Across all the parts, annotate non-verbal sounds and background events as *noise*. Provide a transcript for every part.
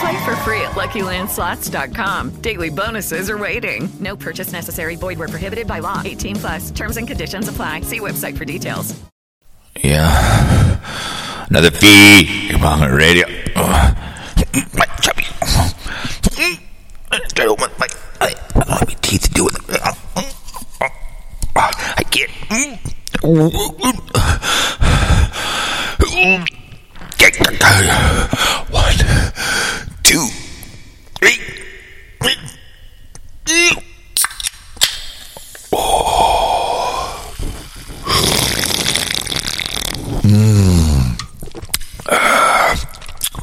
Play for free at LuckyLandSlots.com. Daily bonuses are waiting. No purchase necessary. Void where prohibited by law. 18 plus. Terms and conditions apply. See website for details. Yeah. Another fee. Come on, radio. Oh. My chubby. Try to open my. I don't have my teeth to do it. I can't. One, two, three.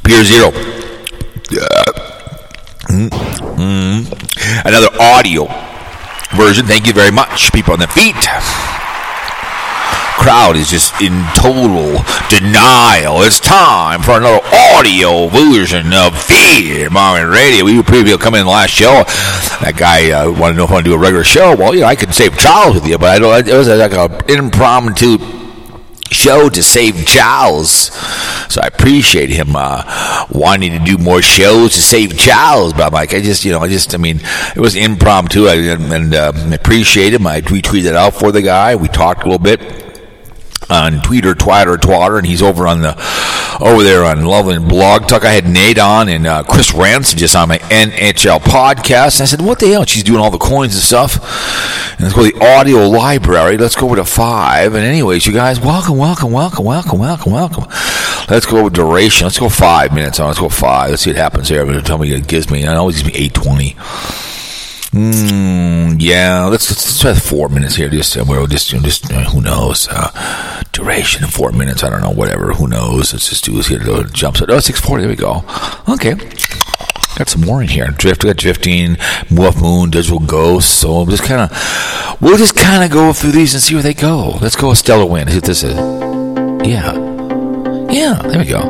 Beer zero. Mm, mm. Another audio version. Thank you very much, people on the feet. Crowd is just in total denial. It's time for another audio version of Fear Mom Radio. We preview coming in the last show. That guy uh, wanted to know if I want to do a regular show. Well, you know, I could save Charles with you, but I don't. It was like an impromptu show to save Charles. So I appreciate him uh, wanting to do more shows to save Charles. But I'm like, I just, you know, I just, I mean, it was impromptu. I, and uh, appreciate him. I retweeted out for the guy. We talked a little bit on Twitter, Twitter, Twatter, and he's over on the over there on Lovely Blog Talk. I had Nate on and uh, Chris Ranson just on my NHL podcast. And I said, "What the hell?" She's doing all the coins and stuff. And go to the audio library. Let's go over to five. And anyways, you guys, welcome, welcome, welcome, welcome, welcome, welcome. Let's go with duration. Let's go five minutes. On. Let's go five. Let's see what happens here. Tell me it gives me. I it gives me eight twenty. Mm, yeah, let's, let's, try four minutes here. Just uh, we'll just just uh, who knows uh, duration of four minutes. I don't know. Whatever. Who knows? Let's just do this here. To jump. Oh, six forty. There we go. Okay. Got some more in here. Drift, got drifting, Wolf Moon, Digital Ghost. So just kind of, we'll just kind of go through these and see where they go. Let's go with Stellar Wind. See what this is. Yeah, yeah. There we go.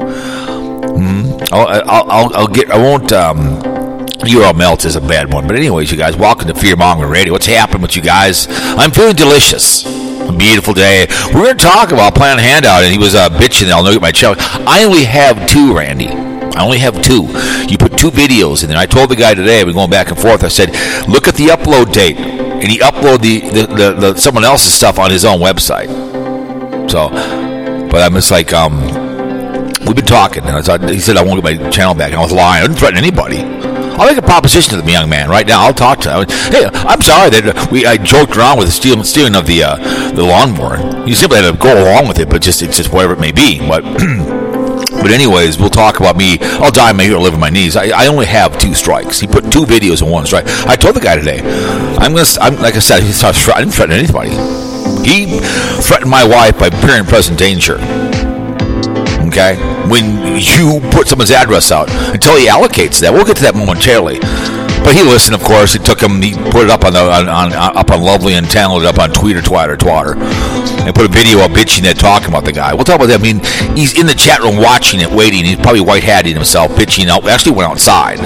Mm, I'll, I'll, I'll, I'll get. I won't. Um, you all melt is a bad one. But anyways, you guys, welcome to Fear Radio. What's happening with you guys? I'm feeling delicious. A beautiful day. We're going to talk about Plan Handout, and he was uh, bitching. I'll look at my challenge. I only have two, Randy. I only have two. You put two videos in there. I told the guy today, we're going back and forth. I said, look at the upload date, and he uploaded the, the, the, the someone else's stuff on his own website. So, but I'm just like, um, we've been talking. And I thought, he said I won't get my channel back. And I was lying. I didn't threaten anybody. I'll make a proposition to the young man right now. I'll talk to him. Hey, I'm sorry that we I joked around with the stealing, of the uh, the lawnmower. You simply had to go along with it, but just it's just whatever it may be. But *clears throat* but anyways, we'll talk about me. I'll die my here, live on my knees. I, I only have two strikes. He put two videos in one strike. I told the guy today. I'm gonna. I'm like I said. I didn't threaten anybody. He threatened my wife by appearing present danger okay? When you put someone's address out until he allocates that. We'll get to that momentarily. But he listened, of course. He took him. He put it up on the on, on up on Lovely and talented up on Twitter, Twitter, Twatter, and put a video of bitching that talking about the guy. We'll talk about that. I mean, he's in the chat room watching it, waiting. He's probably white hatting himself, bitching out. Actually, went outside.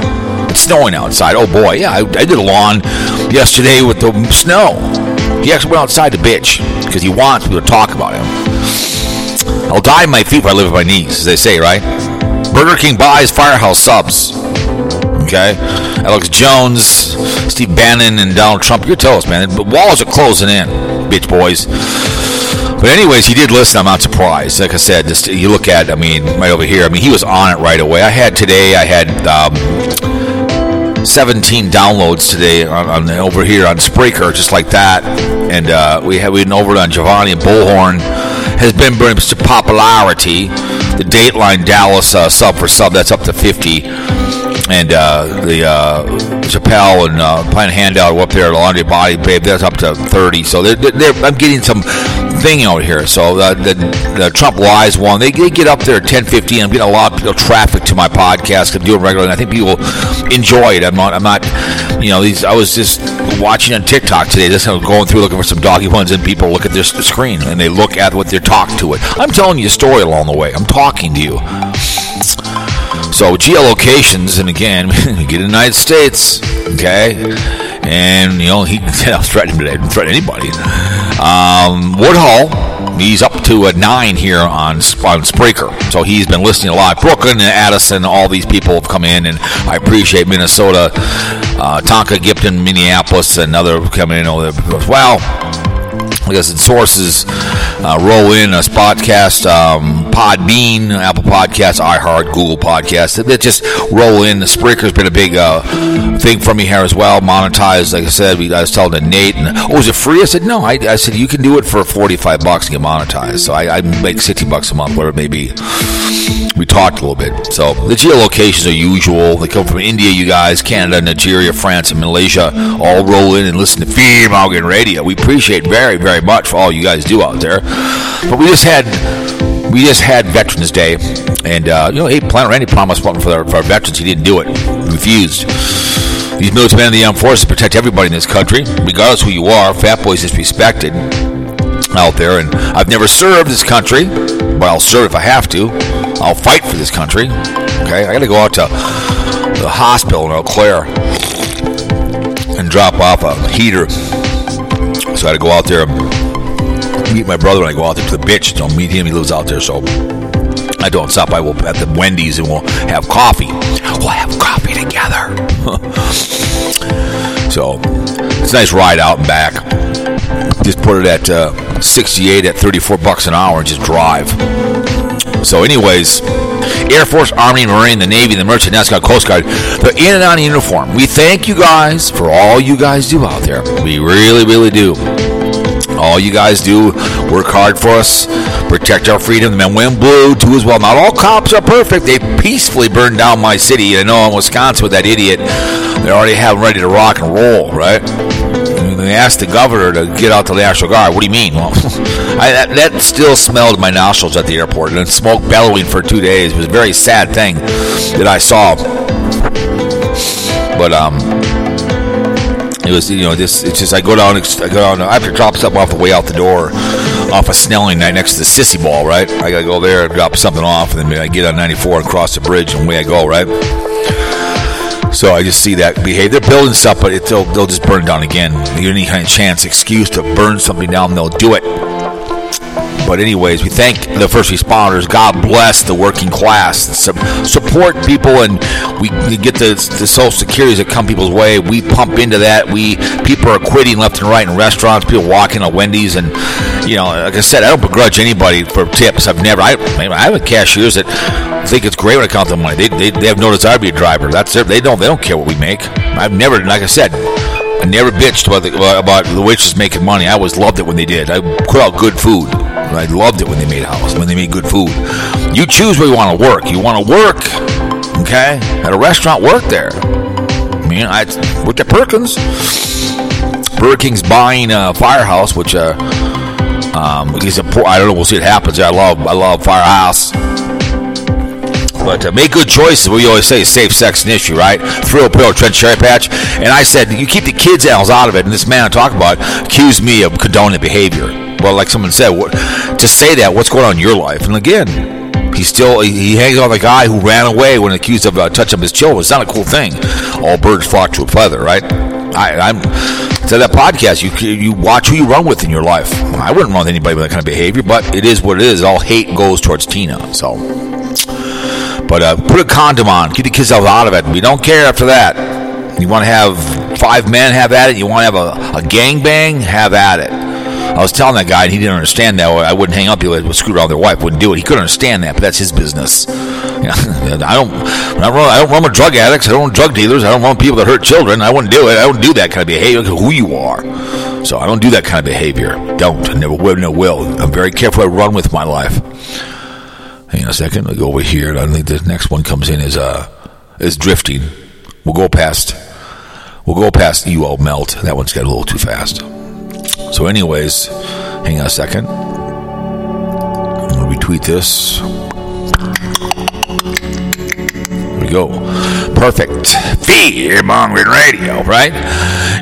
It's snowing outside. Oh boy, yeah. I, I did a lawn yesterday with the snow. He actually went outside to bitch because he wants people to talk about him. I'll die on my feet if I live on my knees, as they say, right? Burger King buys Firehouse subs. Okay? Alex Jones, Steve Bannon, and Donald Trump. You're toast, man. The walls are closing in, bitch boys. But anyways, he did listen. I'm not surprised. Like I said, just you look at. I mean, right over here. I mean, he was on it right away. I had today. I had um, 17 downloads today on, on, over here on Spreaker, just like that. and uh, we had we been over on Giovanni and Bullhorn has been bringing to popularity. The Dateline Dallas uh, sub for sub that's up to fifty, and uh, the uh, Chappelle and uh, Handout up there, Laundry Body Babe, that's up to thirty. So they're, they're, I'm getting some thing out here. So the, the, the Trump lies one, they, they get up there at 10, 15. I'm getting a lot of traffic to my podcast. I'm doing regularly. And I think people enjoy it. I'm not, I'm not, you know, these. I was just watching on TikTok today. Just kind of going through looking for some doggy ones, and people look at this screen and they look at what they're talking to it. I'm telling you a story along the way. I'm talking to you. So geolocations, and again, *laughs* get in the United States, okay, and you know he I was *laughs* threatening today, threaten anybody. Um, Woodhull, he's up to a nine here on on Spreaker, so he's been listening a lot. Brooklyn and Addison, all these people have come in, and I appreciate Minnesota, uh, Tonka, Gipton, Minneapolis, and other coming in over there as well because its sources uh, roll in a podcast, um, Podbean, Apple Podcasts, iHeart, Google Podcasts. They just roll in. The Spreaker's been a big uh, thing for me here as well. Monetized, like I said, we, I was telling to Nate, and oh, is it free? I said no. I, I said you can do it for forty-five bucks and get monetized. So I, I make sixty bucks a month, whatever it may be. We talked a little bit. So the geolocations are usual. They come from India, you guys, Canada, Nigeria, France, and Malaysia. All roll in and listen to Fear Morgan Radio. We appreciate very, very much for all you guys do out there. But we just had we just had Veterans Day, and uh, you know, hey, Planet Randy promised something for our, for our veterans. He didn't do it. He refused. These military men of the armed forces protect everybody in this country, regardless who you are. Fat boys is respected out there, and I've never served this country, but I'll serve if I have to. I'll fight for this country. Okay, I got to go out to the hospital in Eau Claire and drop off a heater. So I had to go out there meet my brother when I go out there to the bitch. Don't meet him; he lives out there. So I don't stop. I will at the Wendy's and we'll have coffee. We'll have coffee together. *laughs* so it's a nice ride out and back. Just put it at uh, 68 at 34 bucks an hour and just drive. So, anyways, Air Force, Army, Marine, the Navy, the Merchant, National Coast Guard, they're in and out uniform. We thank you guys for all you guys do out there. We really, really do. All you guys do, work hard for us, protect our freedom. The men win blue too as well. Not all cops are perfect. They peacefully burned down my city. I know in Wisconsin with that idiot, they already have them ready to rock and roll, right? They asked the governor to get out to the National Guard. What do you mean? Well, *laughs* I, that, that still smelled my nostrils at the airport, and smoke bellowing for two days was a very sad thing that I saw. But um, it was you know this. It's just I go down. I go down. I have to drop something off the way out the door, off of Snelling, right next to the Sissy Ball. Right, I gotta go there and drop something off, and then I get on 94 and cross the bridge, and away I go. Right. So I just see that behavior. They're building stuff, but they'll they'll just burn it down again. You any kind of chance, excuse to burn something down, they'll do it. But anyways, we thank the first responders. God bless the working class. Support people, and we get the, the social securities that come people's way. We pump into that. We people are quitting left and right in restaurants. People walking to Wendy's, and you know, like I said, I don't begrudge anybody for tips. I've never. I, I have cashiers that think it's great when it comes to money. They, they, they have no desire to be a driver. That's their, they don't they don't care what we make. I've never, like I said, I never bitched about the, about the waitress making money. I always loved it when they did. I put out good food. I loved it when they made house, when they made good food. You choose where you want to work. You want to work, okay, at a restaurant, work there. I mean, I worked at Perkins. Burger King's buying a firehouse, which uh, um, is poor, I don't know. We'll see what happens. I love, I love Firehouse. But uh, make good choices. We always say safe sex an issue, right? Thrill pill, trench cherry patch. And I said, you keep the kids' owls out of it. And this man I talk about accused me of condoning behavior. Well, like someone said, what, to say that, what's going on in your life? And again, he still he hangs on the guy who ran away when accused of uh, touching his children. It's not a cool thing. All birds flock to a feather, right? I, I'm to that podcast. You you watch who you run with in your life. I wouldn't run with anybody with that kind of behavior, but it is what it is. All hate goes towards Tina. So, but uh, put a condom on. Get the kids out of it. We don't care after that. You want to have five men have at it. You want to have a, a gang bang, have at it. I was telling that guy, and he didn't understand that. I wouldn't hang up He would screw around their wife. Wouldn't do it. He couldn't understand that, but that's his business. You *laughs* I don't. I don't, run, I don't run with drug addicts. I don't run drug dealers. I don't run people that hurt children. I wouldn't do it. I wouldn't do that kind of behavior. Who you are. So I don't do that kind of behavior. Don't. I never would, never will. I'm very careful. I run with my life. Hang on a second. I'll go over here. I think the next one comes in is uh is drifting. We'll go past. We'll go past UO melt. That one's got a little too fast. So, anyways, hang on a second. Gonna retweet this. There we go. Perfect. Fear mongering radio, right?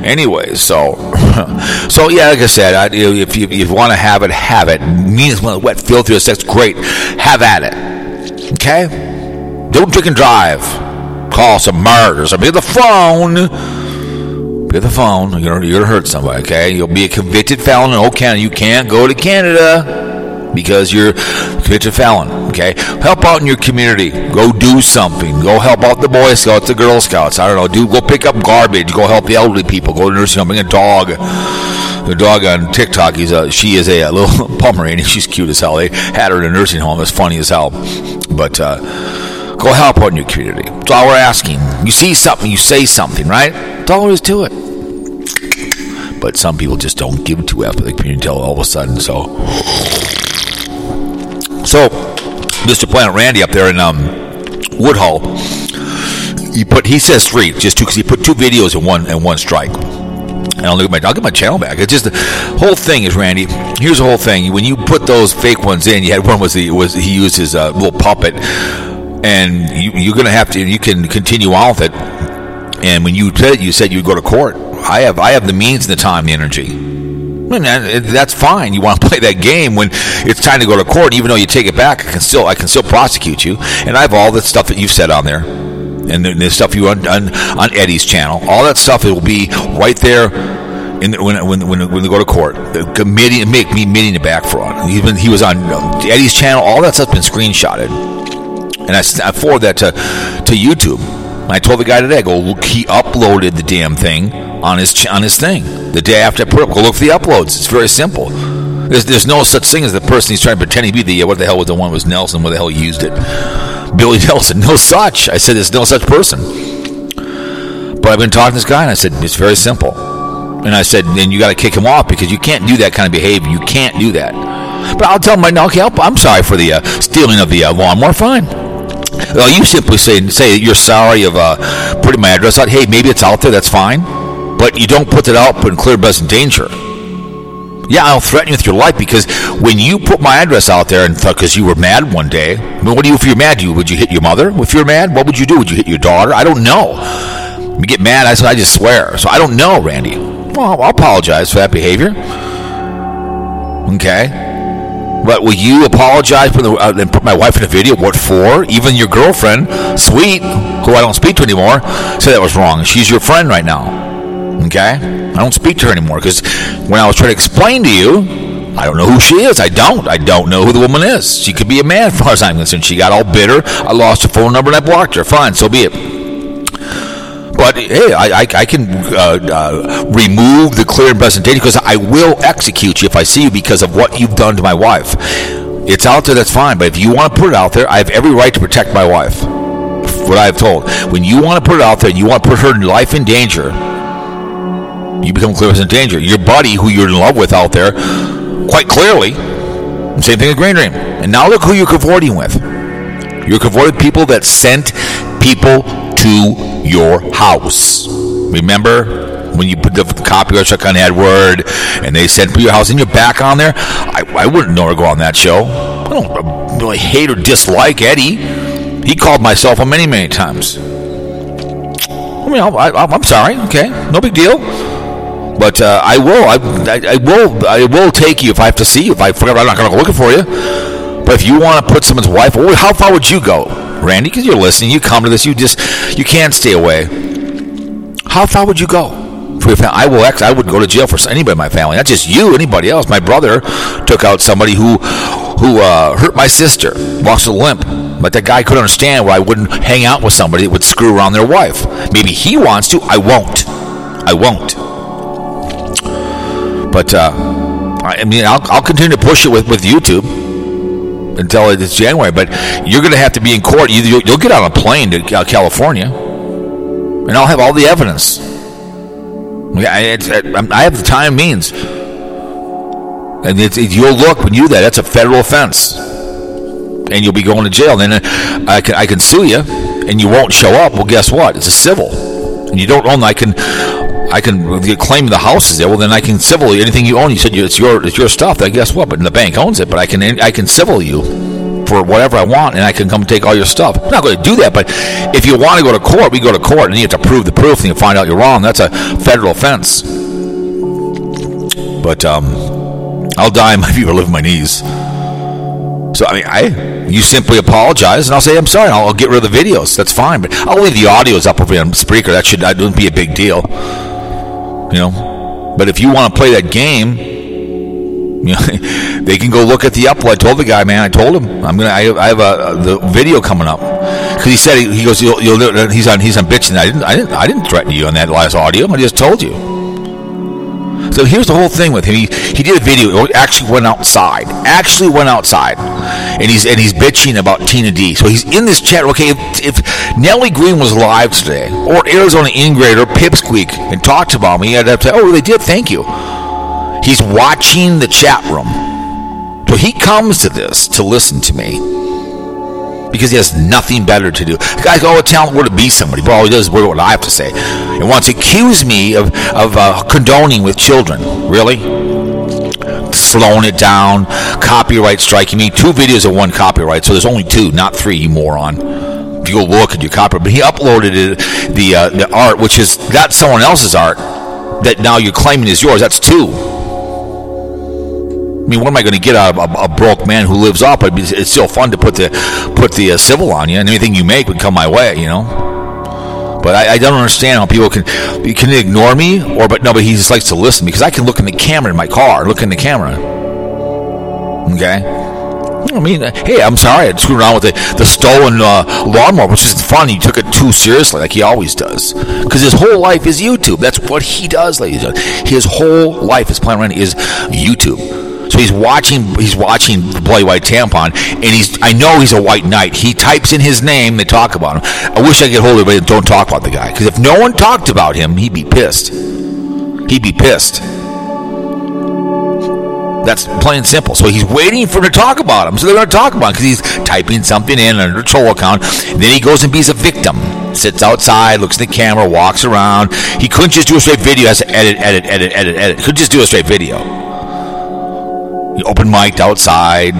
Anyways, so *laughs* so yeah, like I said, I, if you, if you want to have it, have it. Means wet filthy sex, great. Have at it. Okay. Don't drink and drive. Call some murders. I mean, the phone. Up the phone. You're, you're gonna hurt somebody. Okay. You'll be a convicted felon in old Canada. You can't go to Canada because you're convicted felon. Okay, help out in your community. Go do something. Go help out the Boy Scouts, the Girl Scouts. I don't know. Do go pick up garbage. Go help the elderly people. Go to nursing home. Bring a dog. The dog on TikTok. He's a she is a, a little *laughs* Pomeranian. She's cute as hell. They had her in a nursing home. It's funny as hell. But uh, go help out in your community. That's all we're asking. You see something, you say something, right? That's all there is to it. But some people just don't give to after the community until all of a sudden. So. So, Mr. Planet Randy up there in um, Woodhull, he put he says three, just two because he put two videos in one in one strike. And I'll look at my I'll get my channel back. It's just the whole thing is Randy. Here's the whole thing. When you put those fake ones in, you had one was the was he used his uh, little puppet, and you, you're gonna have to you can continue on with it. And when you said you said you'd go to court, I have I have the means, the time, the energy. I that's fine. You want to *laughs* play that game when it's time to go to court. Even though you take it back, I can still I can still prosecute you. And I have all the stuff that you've said on there, and the, the stuff you on, on on Eddie's channel. All that stuff it will be right there. The, when, when, when, when they go to court, the committee make me meeting it back fraud. Even he was on Eddie's channel. All that stuff's been screenshotted, and I, I forward that to to YouTube. I told the guy today, I go look. He uploaded the damn thing on his on his thing the day after I put it up. Go look for the uploads. It's very simple. There's, there's no such thing as the person he's trying to pretend to be. The what the hell was the one was Nelson? What the hell he used it? Billy *laughs* Nelson. No such. I said there's no such person. But I've been talking to this guy, and I said it's very simple. And I said, then you got to kick him off because you can't do that kind of behavior. You can't do that. But I'll tell him, no, okay, I'm sorry for the uh, stealing of the uh, lawnmower. Fine. Well, you simply say say you're sorry of uh, putting my address out. Hey, maybe it's out there. That's fine, but you don't put it out in clear in danger. Yeah, I'll threaten you with your life because when you put my address out there and because you were mad one day, I mean, what do you if you're mad? You would you hit your mother? If you're mad, what would you do? Would you hit your daughter? I don't know. You get mad, I said I just swear. So I don't know, Randy. Well, I'll apologize for that behavior. Okay. But will you apologize for the, uh, and put my wife in a video? What for? Even your girlfriend, sweet, who I don't speak to anymore, said that was wrong. She's your friend right now. Okay? I don't speak to her anymore because when I was trying to explain to you, I don't know who she is. I don't. I don't know who the woman is. She could be a man, *laughs* as far as I'm concerned. She got all bitter. I lost her phone number and I blocked her. Fine, so be it. But hey, I, I, can uh, uh, remove the clear and present danger because I will execute you if I see you because of what you've done to my wife. It's out there, that's fine. But if you want to put it out there, I have every right to protect my wife. What I've told. When you want to put it out there and you want to put her life in danger, you become clear as in danger. Your buddy, who you're in love with out there, quite clearly, same thing with Green Dream. And now look who you're cavorting with. You're cavorting people that sent people to your house. Remember when you put the copyright check on Edward and they said put your house and you're back on there? I, I wouldn't know to go on that show. I don't really hate or dislike Eddie. He called my cell phone many, many times. I mean, I, am sorry. Okay, no big deal. But uh, I will. I, I, I, will. I will take you if I have to see you. If I forget, I'm not going to go looking for you. But if you want to put someone's wife, how far would you go, Randy? Because you're listening. You come to this. You just you can't stay away. How far would you go for your family? I will. Ex- I would go to jail for anybody in my family, not just you. Anybody else. My brother took out somebody who who uh, hurt my sister, lost a limp. But that guy couldn't understand why I wouldn't hang out with somebody that would screw around their wife. Maybe he wants to. I won't. I won't. But uh, I mean, I'll, I'll continue to push it with, with YouTube until it's January. But you're going to have to be in court. You, will get on a plane to California, and I'll have all the evidence. It's, I have the time means. And it, you'll look when you that. That's a federal offense, and you'll be going to jail. And then uh, I can I can sue you, and you won't show up. Well, guess what? It's a civil, and you don't own. I can I can claim the house is there. Well, then I can civil anything you own. You said it's your it's your stuff. Then guess what? But the bank owns it. But I can I can civil you for whatever I want, and I can come take all your stuff. I'm not going to do that, but if you want to go to court, we go to court, and you have to prove the proof, and you find out you're wrong. That's a federal offense. But um, I'll die. *laughs* My people live my knees. So I mean, I you simply apologize, and I'll say I'm sorry. I'll, I'll, get rid of the videos. That's fine, but I'll leave the audios up over on Spreaker. That should that wouldn't be a big deal, you know. But if you want to play that game, you know, *laughs* they can go look at the upload. I told the guy, man. I told him I'm gonna. I, I have a, uh, the video coming up because he said he, he goes. You'll, you'll, he's on. He's on bitching. I didn't. I didn't. I didn't threaten you on that last audio. I just told you. So here's the whole thing with him. He, he did a video. Actually went outside. Actually went outside, and he's and he's bitching about Tina D. So he's in this chat. Okay, if, if Nellie Green was live today, or Arizona Ingrate, or Pipsqueak, and talked about me, I'd have to say, oh, they did. Thank you. He's watching the chat room. So he comes to this to listen to me because he has nothing better to do. The guy's all the talent where to be somebody, but all he does is what I have to say. And wants to accuse me of, of uh, condoning with children. Really? Slowing it down, copyright striking me. Two videos of one copyright, so there's only two, not three, you moron. If you go look at your copyright, but he uploaded it, the uh, the art, which is not someone else's art, that now you're claiming is yours. That's two. I mean, what am I going to get out of a, a, broke man who lives up? It's, it's still fun to put the put the uh, civil on you, and anything you make would come my way, you know. But I, I, don't understand how people can can ignore me, or but no, but he just likes to listen because I can look in the camera in my car, look in the camera. Okay. I mean, hey, I'm sorry I screwed around with the, the stolen uh, lawnmower, which isn't fun. He took it too seriously, like he always does. Because his whole life is YouTube. That's what he does, ladies and gentlemen. His whole life, his plan around is YouTube. So he's watching he's watching the bloody white tampon, and he's I know he's a white knight. He types in his name. They talk about him. I wish I could hold but don't talk about the guy because if no one talked about him, he'd be pissed. He'd be pissed. That's plain and simple. So he's waiting for them to talk about him. So they're going to talk about him because he's typing something in under a troll account. Then he goes and be a victim. Sits outside, looks at the camera, walks around. He couldn't just do a straight video. Has to edit, edit, edit, edit, edit. Could just do a straight video open mic'd outside,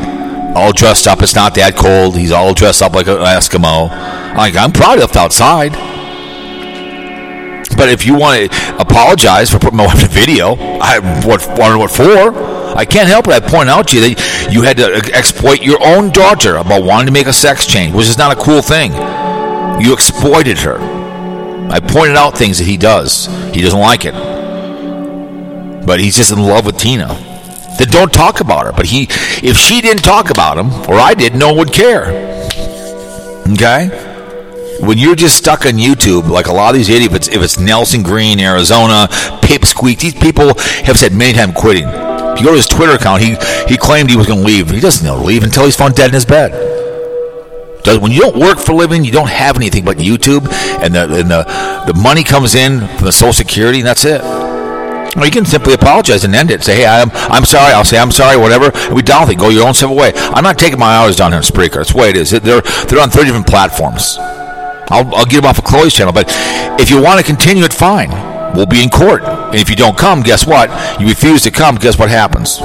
all dressed up. It's not that cold. He's all dressed up like an Eskimo. Like I'm proud of outside. But if you want to apologize for putting *laughs* my wife in video, I what wonder what for. I can't help it. I point out to you that you had to exploit your own daughter about wanting to make a sex change, which is not a cool thing. You exploited her. I pointed out things that he does. He doesn't like it. But he's just in love with Tina that don't talk about her. But he, if she didn't talk about him, or I didn't, no one would care. Okay? When you're just stuck on YouTube, like a lot of these idiots, if it's, Nelson Green, Arizona, Pipsqueak, these people have said many times quitting. If you go to his Twitter account, he, he claimed he was going to leave. He doesn't know leave until he's found dead in his bed. Does, When you don't work for a living, you don't have anything but YouTube, and the, and the, the money comes in from the Social Security, and that's it. Well, you can simply apologize and end it. Say, hey, I'm, I'm sorry. I'll say, I'm sorry, whatever. We down Go your own civil way. I'm not taking my hours down here on Spreaker. That's the way it is. They're, they're on 30 different platforms. I'll, I'll get them off of Chloe's channel. But if you want to continue it, fine. We'll be in court. And if you don't come, guess what? You refuse to come, guess what happens?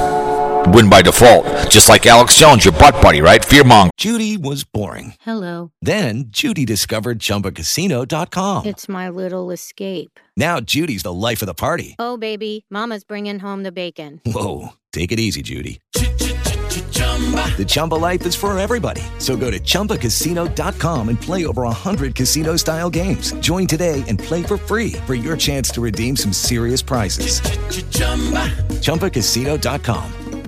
Win by default. Just like Alex Jones, your butt buddy, right? Fearmong. Judy was boring. Hello. Then Judy discovered ChumbaCasino.com. It's my little escape. Now Judy's the life of the party. Oh, baby, mama's bringing home the bacon. Whoa, take it easy, Judy. The Chumba life is for everybody. So go to ChumbaCasino.com and play over 100 casino-style games. Join today and play for free for your chance to redeem some serious prizes. ChumbaCasino.com.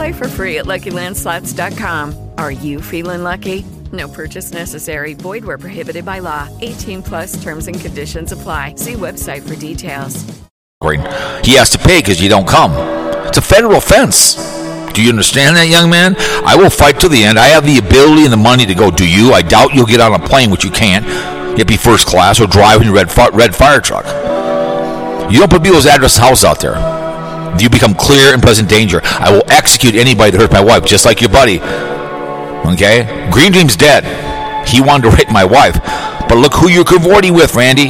Play for free at LuckyLandSlots.com. Are you feeling lucky? No purchase necessary. Void where prohibited by law. 18 plus terms and conditions apply. See website for details. He has to pay because you don't come. It's a federal offense. Do you understand that, young man? I will fight to the end. I have the ability and the money to go. Do you? I doubt you'll get on a plane, which you can't. Yet be first class or drive in your red, red fire truck. You don't put people's address house out there. You become clear and present danger. I will execute anybody that hurt my wife, just like your buddy. Okay? Green Dream's dead. He wanted to *laughs* rape my wife. But look who you're cavorting with, Randy.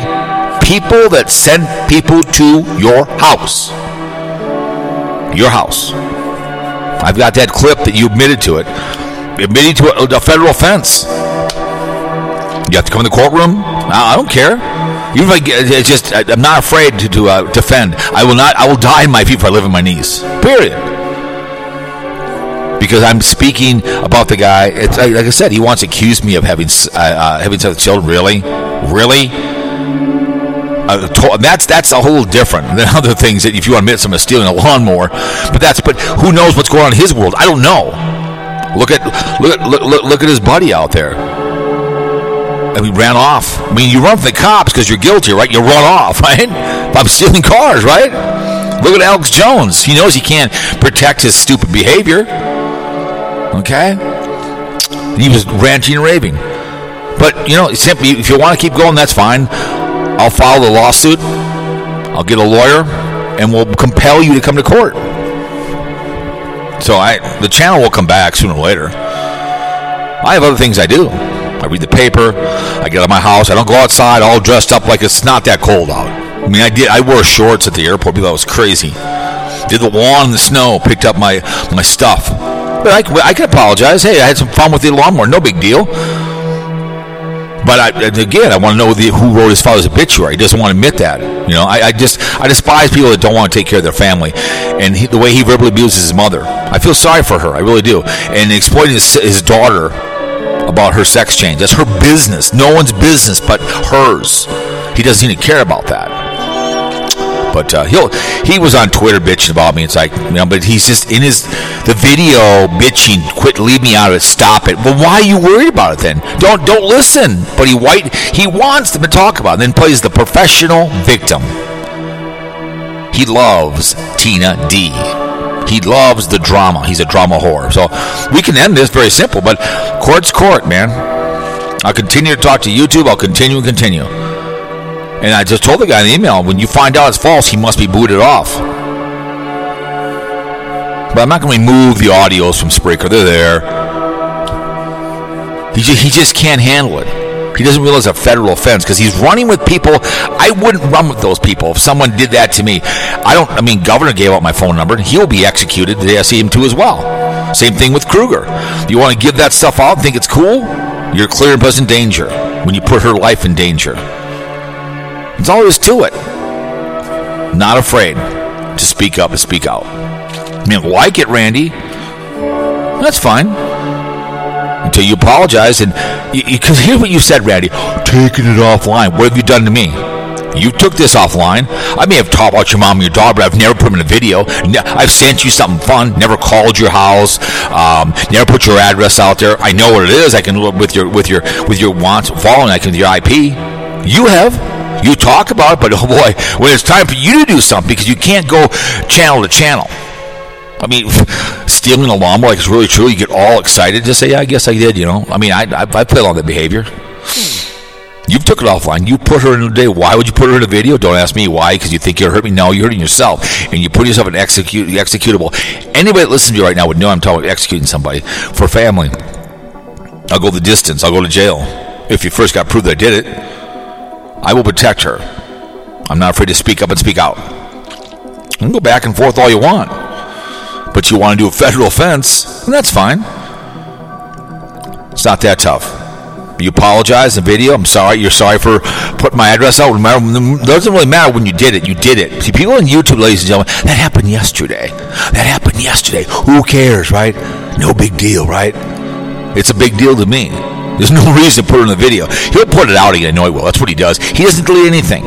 People that send people to your house. Your house. I've got that clip that you admitted to it. Admitting to a, federal offense. You have to come in the courtroom. I don't care. Even if I just, I- I'm not afraid to, to uh, defend. I will not. I will die in my feet if I live on my knees. Period. Because I'm speaking about the guy. It's like like I said. He once accused me of having uh, uh, having sex with children. Really, really. Uh, to- that's that's a whole different than *laughs* other things that if you admit someone stealing a lawnmower, but that's but who knows what's going on in his world? I don't know. Look at look at look, look, look at his buddy out there. And we ran off. I mean, you run from the cops because you're guilty, right? You run off, *laughs* right? I'm stealing cars, right? Look at Alex Jones. He knows he can't protect his stupid behavior. Okay? He was ranting and raving. But, you know, simply, if you want to keep going, that's fine. I'll file the lawsuit. I'll get a lawyer, and we'll compel you to come to court. So I, the channel will come back sooner or later. I have other things I do. Read the paper. I get out of my house. I don't go outside all dressed up like it's not that cold out. I mean, I did. I wore shorts at the airport. People thought was crazy. Did the lawn in the snow. Picked up my my stuff. But I, I can apologize. Hey, I had some fun with the lawnmower. No big deal. But I, again, I want to know the, who wrote his father's obituary. He doesn't want to admit that. You know, I, I just I despise people that don't want to take care of their family, and he, the way he verbally abuses his mother. I feel sorry for her. I really do. And exploiting his, his daughter about her sex change. That's her business. No one's business but hers. He doesn't even care about that. But uh, he'll he was on Twitter bitching about me. It's like you know, but he's just in his the video bitching. Quit, leave me out of it. Stop it. Well, why are you worried about it then? Don't don't listen. But he white he wants them to talk about. It, then plays the professional victim. He loves Tina D. He loves the drama. He's a drama whore. So we can end this very simple. But court's court, man. I'll continue to talk to YouTube. I'll continue and continue. And I just told the guy in the email, when you find out it's false, he must be booted off. But I'm not going to remove the audios from Spreaker. They're there. He just, he just can't handle it. He doesn't realize a federal offense because he's running with people. I wouldn't run with those people if someone did that to me. I don't. I mean, Governor gave out my phone number. He'll be executed the day I see him too as well. Same thing with Kruger. You want to give that stuff out and think it's cool? You're clear and present danger when you put her life in danger. That's all there is to it. Not afraid to speak up and speak out. I mean, like it, Randy. That's fine. Until you apologize and because here's what you said, Randy. Taking it offline. What have you done to me? You took this offline. I may have talked about your mom and your daughter, but I've never put them in a video. I've sent you something fun. Never called your house. Um, never put your address out there. I know what it is. I can look with your with your with your wants following. I can your IP. You have. You talk about it, but *laughs* oh boy, when it's time for you to do something, because you can't go channel to channel. I mean, *laughs* stealing a lawnmower like it's really true. You get all excited. to say, "Yeah, I guess I did." You know. I mean, I I, I played on that behavior. You took it offline. You put her in a day. Why would you put her in a video? Don't ask me why, because you think you're hurting me. No, you're hurting yourself, and you put yourself in execute executable. Anybody that listens to you right now would know I'm talking about executing somebody for family. I'll go the distance. I'll go to jail if you first got proof that I did it. I will protect her. I'm not afraid to speak up and speak out. You can go back and forth all you want, but you want to do a federal offense, that's fine. It's not that tough. You apologize in video. I'm sorry. You're sorry for putting my address out. It doesn't really matter when you did it. You did it. See, people on YouTube, ladies and gentlemen, that happened yesterday. That happened yesterday. Who cares, right? No big deal, right? It's a big deal to me. There's no *laughs* reason to put it in the video. He'll put it out again. I know he will. That's what he does. He doesn't delete anything.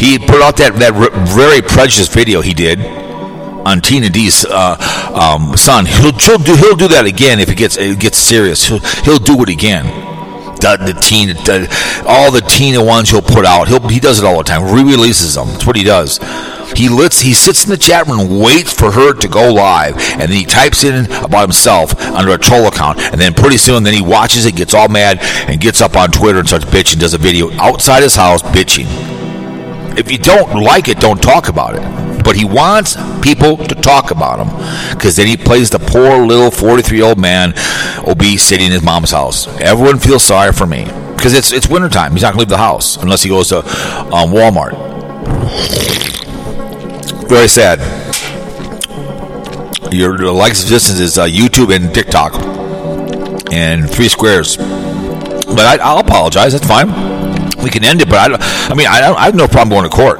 He put out that, that very prejudiced video he did on Tina D's uh, um, son. He'll, he'll do he'll do that again if it gets it gets serious. He'll, he'll do it again. The, Tina, the, all the Tina ones he'll put out. He'll, he does it all the time. Re-releases them. That's what he does. He lets he sits in the chat room and waits for her to go live, and then he types in about himself under a troll account, and then pretty soon then he watches it, gets all mad, and gets up on Twitter and starts bitching. Does a video outside his house bitching. If you don't like it, don't talk about it. But he wants people to talk about him because then he plays the poor little 43 year old man, obese, sitting in his mom's house. Everyone feels sorry for me because it's it's wintertime. He's not going to leave the house unless he goes to um, Walmart. Very sad. Your likes of distance is uh, YouTube and TikTok and three squares. But I, I'll apologize. That's fine. We can end it, but I, I mean, I, I have no problem going to court.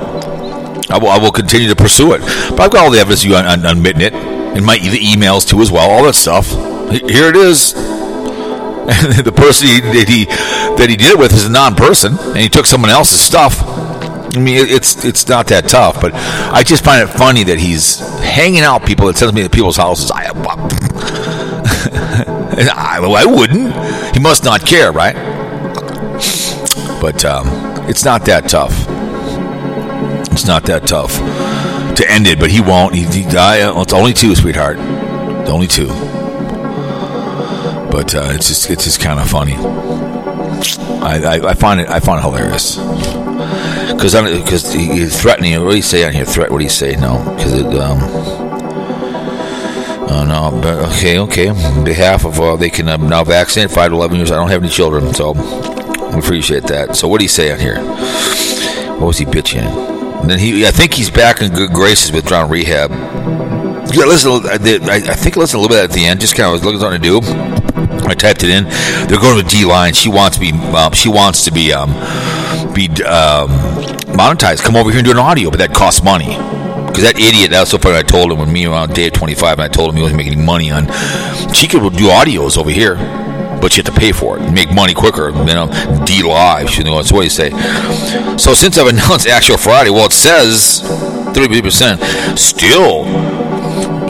I will, I will continue to pursue it. But I've got all the evidence you on, admitting it, and my the emails too as well, all that stuff. Here it is. And *laughs* the person he, that he that he did it with is a non-person, and he took someone else's stuff. I mean, it's it's not that tough, but I just find it funny that he's hanging out people that sends me to people's houses. I, *laughs* I, I wouldn't. He must not care, right? But um, it's not that tough. It's not that tough to end it, but he won't. He, he I, uh, it's only two, sweetheart. Only two. But uh, it's just it's just kind of funny. I, I, I find it I find it hilarious because because he, he's threatening. What do you say on here? Threat? What do you say? No, because it. Um, Oh no! But okay, okay. On behalf of uh, they can uh, now vaccinate five to eleven years. I don't have any children, so I appreciate that. So what do you say on here? What was he bitching? And then he, I think he's back in good graces with John Rehab. Yeah, listen. I, did- I I think I listened a little bit at the end. Just kind of was looking something to do. I typed it in. They're going to D line. She wants to be. Um, she wants to be. Um, be um, monetized. Come over here and do an audio, but that costs money. Because that idiot, that was so funny. I told him when me around day 25, and I told him he wasn't making any money on. She could do audios over here, but you have to pay for it. Make money quicker. You know, D live. You know, that's what you say. So since I've *laughs* announced Actual Friday, well, it says 30%. Still,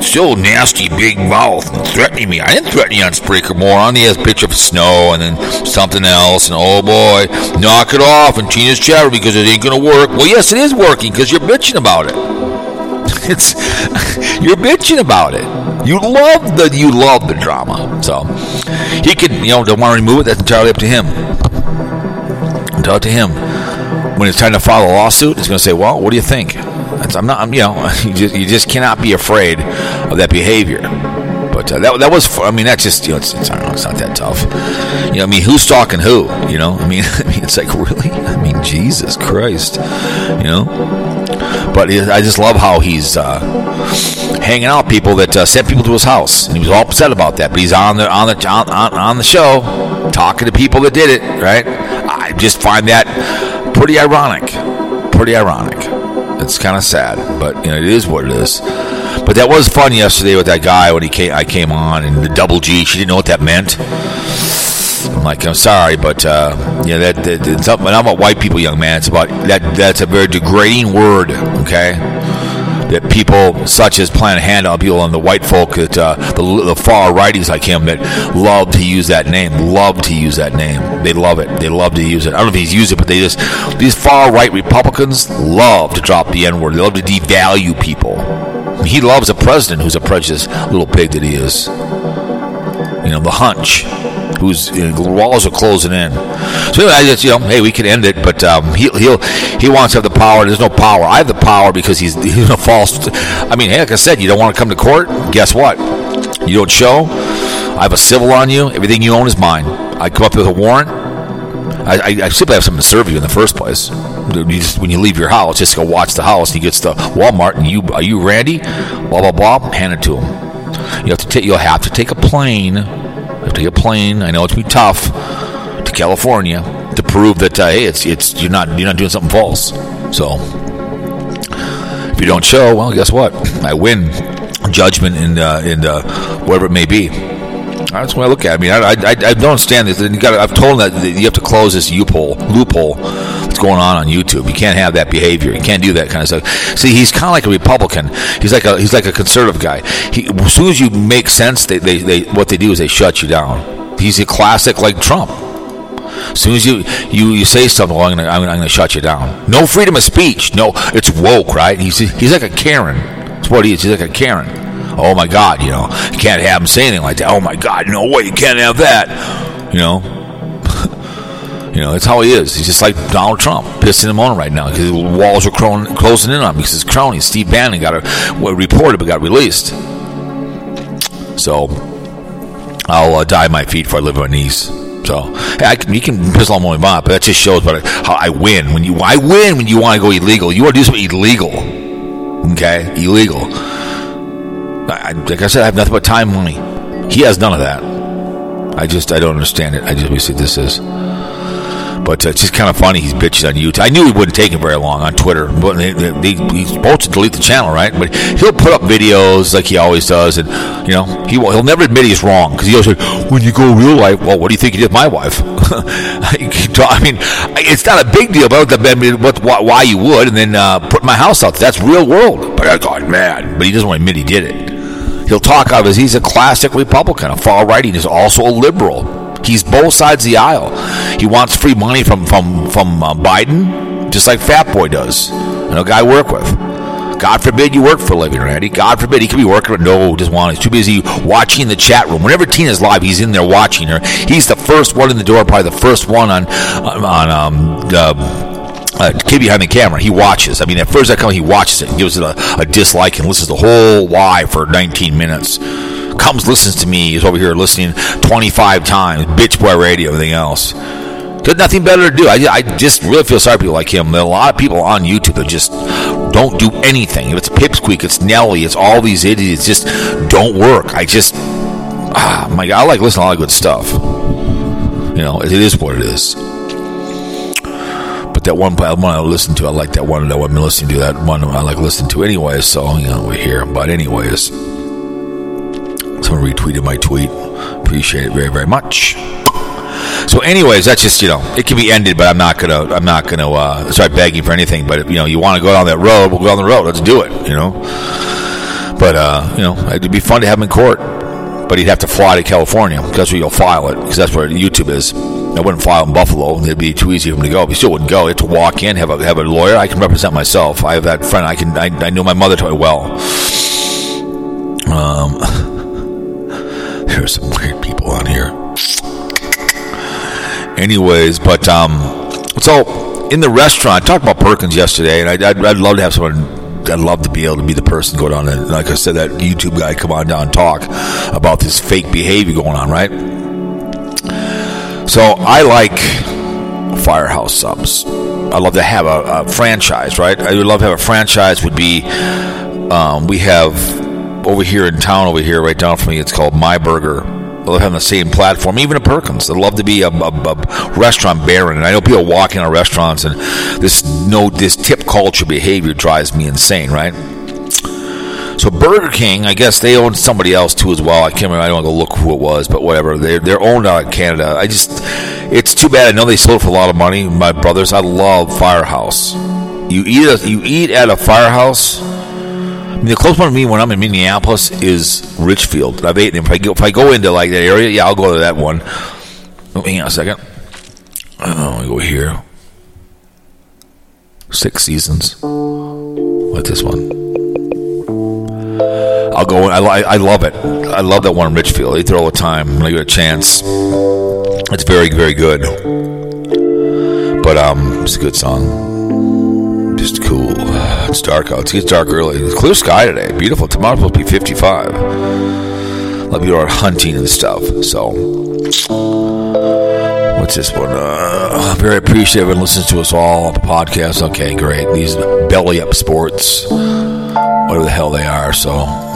still nasty big mouth threatening me. I didn't threaten you on Spreaker more. On the picture of snow and then something else. And oh boy, knock it off. And Tina's chatter because it ain't gonna work. Well, yes, it is working because you're bitching about it. *laughs* It's *laughs* you're bitching about it. You love the you love the drama. So he can you know don't want to remove it. That's entirely up to him. Up to him. When it's time to file a lawsuit, he's going to say, "Well, what do you think?" That's, I'm not. I'm, you know, *laughs* you just, you just cannot be afraid of that behavior. That, that was, I mean, that's just, you know, it's, it's, know, it's not that tough. You know, I mean, who's talking who? You know, I mean, *laughs* I mean, it's like, really? I mean, Jesus Christ, you know? But I just love how he's uh, hanging out people that uh, sent people to his house, and he was all upset about that. But he's on the on the on, on the show, talking to people that did it. Right? I just find that pretty ironic. Pretty ironic. It's kind of sad, but you know it is what it is. But that was fun yesterday with that guy when he came. I came on and the double G. She didn't know what that meant. I'm like, I'm sorry, but uh, yeah, that, that it's not, not about white people, young man. It's about that. That's a very degrading word. Okay, that people such as Planet Handout, people on the white folk that uh, the, the far righties like him that love to use that name, love to use that name. They love it. They love to use it. I don't know if he's used it, but they just these far right Republicans love to drop the N word. They love to devalue people. He loves a president who's a prejudiced little pig that he is you know, the hunch, who's you know, walls are closing in. So anyway, I just you know, hey, we can end it, but um, he he'll he wants to have the power. There's no power. I have the power because he's *laughs* he's a false. I mean, hey, like I said, you don't want to come to court. Guess what? You don't show. I have a civil on you. Everything you own is mine. I come up with a warrant. I, I, I simply have something to serve you in the first place. You just, when you leave your house, just go watch the house. And he gets to Walmart, and you are you Randy? Blah blah blah. Hand it to him. You have to take. You'll have to take a plane. You have to take a plane. I know it's be tough to California to prove that uh, hey, it's it's you're not you're not doing something false. So if you don't show, well, guess what? I win judgment in uh, in uh, whatever it may be. That's what I look at. I mean, I, I, I don't understand this. And you got. I've told that you have to close this loophole. Loophole. Going on on YouTube. You can't have that behavior. You can't do that kind of stuff. See, he's kind of like a Republican. He's like a he's like a conservative guy. He, as soon as you make sense, they, they, they what they do is they shut you down. He's a classic like Trump. As soon as you you, you say something, well, I'm going I'm gonna shut you down. No freedom of speech. No, it's woke, right? He's he's like a Karen. That's what he is. He's like a Karen. Oh my God, you know, you can't have him say anything like that. Oh my God, no way, you can't have that. You know, you know, that's how he is. He's just like Donald Trump, pissing him on right now because the walls are closing in on him because his crony, Steve Bannon, got a, well, reported but got released. So I'll uh, die my feet before I live on knees. So hey, I can, you can piss on my mouth, but that just shows I, how I win. When you I win when you want to go illegal. You want to do something illegal, okay? Illegal. I, like I said, I have nothing but time, money. He has none of that. I just I don't understand it. I just wish this is. But uh, it's just kind of funny. He's bitching on YouTube. I knew he wouldn't take him very long on Twitter. But they, he's supposed to delete the channel, right? But he'll put up videos like he always does, and you know he he'll never admit he's wrong because he always said, "When you go real life, well, what do you think you did with my wife?" *laughs* I mean, it's not a big deal, but I mean, what, why you would, and then uh, put my house out. That's real world. But I got mad. But he doesn't want to admit he did it. He'll talk out of his. He's a classic Republican. A far right. He's also a liberal. He's both sides of the aisle. He wants free money from from from uh, Biden, just like Fat Boy does. And a guy I work with. God forbid you work for a living, Randy. God forbid he could be working, no, doesn't want. He's too busy watching the chat room. Whenever Tina's live, he's in there watching her. He's the first one in the door, probably the first one on on um, the uh, kid behind the camera. He watches. I mean, at first I come, he watches it, and gives it a, a dislike, and listens the whole live for 19 minutes comes, listens to me, is over here listening 25 times, bitch boy radio, everything else. Got nothing better to do. I, I just really feel sorry for people like him. There are a lot of people on YouTube that just don't do anything. If it's Pipsqueak, it's Nelly, it's all these idiots, just don't work. I just, ah, my God, I like listening to a lot of good stuff. You know, it is what it is. But that one, one I listen to, I like that one that I've been listening to. That one I like listening to anyway. So you know, we're here. But anyways. Someone retweeted my tweet. Appreciate it very, very much. So, anyways, that's just you know, it can be ended, but I'm not gonna, I'm not gonna uh, start begging for anything. But if, you know, you want to go down that road, we'll go down the road. Let's do it. You know. But uh, you know, it'd be fun to have him in court. But he'd have to fly to California. That's where you'll file it, because that's where YouTube is. I wouldn't file in Buffalo. It'd be too easy for him to go. But He still wouldn't go. He had to walk in, have a have a lawyer. I can represent myself. I have that friend. I can. I, I know my mother well. Um. There's some weird people on here. Anyways, but um, so in the restaurant, I talked about Perkins yesterday, and I'd, I'd, I'd love to have someone. I'd love to be able to be the person go down and, like I said, that YouTube guy come on down and talk about this fake behavior going on, right? So I like Firehouse subs. I love to have a, a, franchise, right? I would love to have a franchise. Would be um, we have over here in town, over here, right down from me, it's called My Burger. They'll have the same platform, even at Perkins. They'd love to be a, a, a, restaurant baron. And I know people walk in our restaurants, and this no this tip culture behavior drives me insane, right? So Burger King, I guess they own somebody else too as well. I can't remember. I don't want go look who it was, but whatever. They're they're owned out of Canada. I just, it's too bad. I know they sold for a lot of money. My brothers, I love Firehouse. You eat a, you eat at a Firehouse mean, the closest one to me when I'm in Minneapolis is Richfield. I've eaten. If I go, if I go into like that area, yeah, I'll go to that one. Oh, hang on a second. Oh, I go here. Six seasons. What's this one? I'll go. I, I love it. I love that one in Richfield. I eat there all the time when I get a chance. It's very, very good. But um, it's a good song just cool. It's dark out. It gets dark early. It's clear sky today. Beautiful. Tomorrow's supposed to be 55. Love you are hunting and stuff. So, what's this one? Uh, very appreciative and listens to us all on the podcast. Okay, great. These belly up sports, whatever the hell they are. So,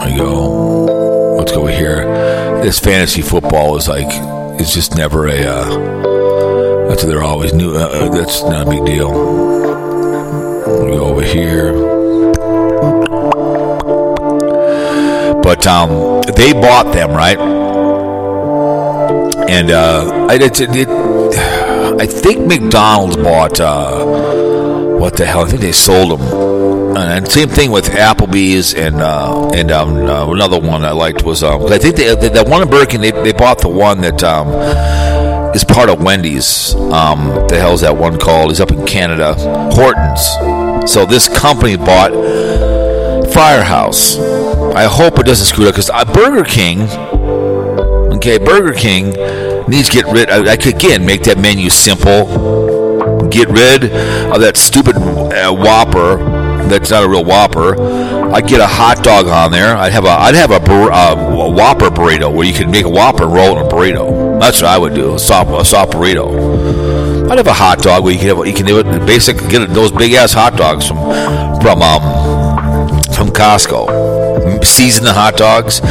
you go. Let's go here. This fantasy football is like, it's just never a, uh, that's they're always new. Uh, uh that's not a big deal. We go over here. But um, they bought them, right? And uh, I, it, it, I think McDonald's bought uh, what the hell? I think they sold them. And same thing with Applebee's and uh, and um, uh, another one I liked was um, I think they, they, that one in Burger King they, they bought the one that um, is part of Wendy's. Um, the hell's that one called? Is up in Canada, Hortons. So this company bought Firehouse. I hope it doesn't screw up because uh, Burger King, okay, Burger King needs to get rid. I, I could again make that menu simple. Get rid of that stupid uh, Whopper. That's not a real Whopper. I'd get a hot dog on there. I'd have a I'd have a, bur- uh, Whopper burrito where you can make a Whopper and roll in a burrito. That's what I would do. A soft a soft burrito. I'd have a hot dog where you can have, you can do it basic get those big ass hot dogs from from um from Costco. Season the hot dogs.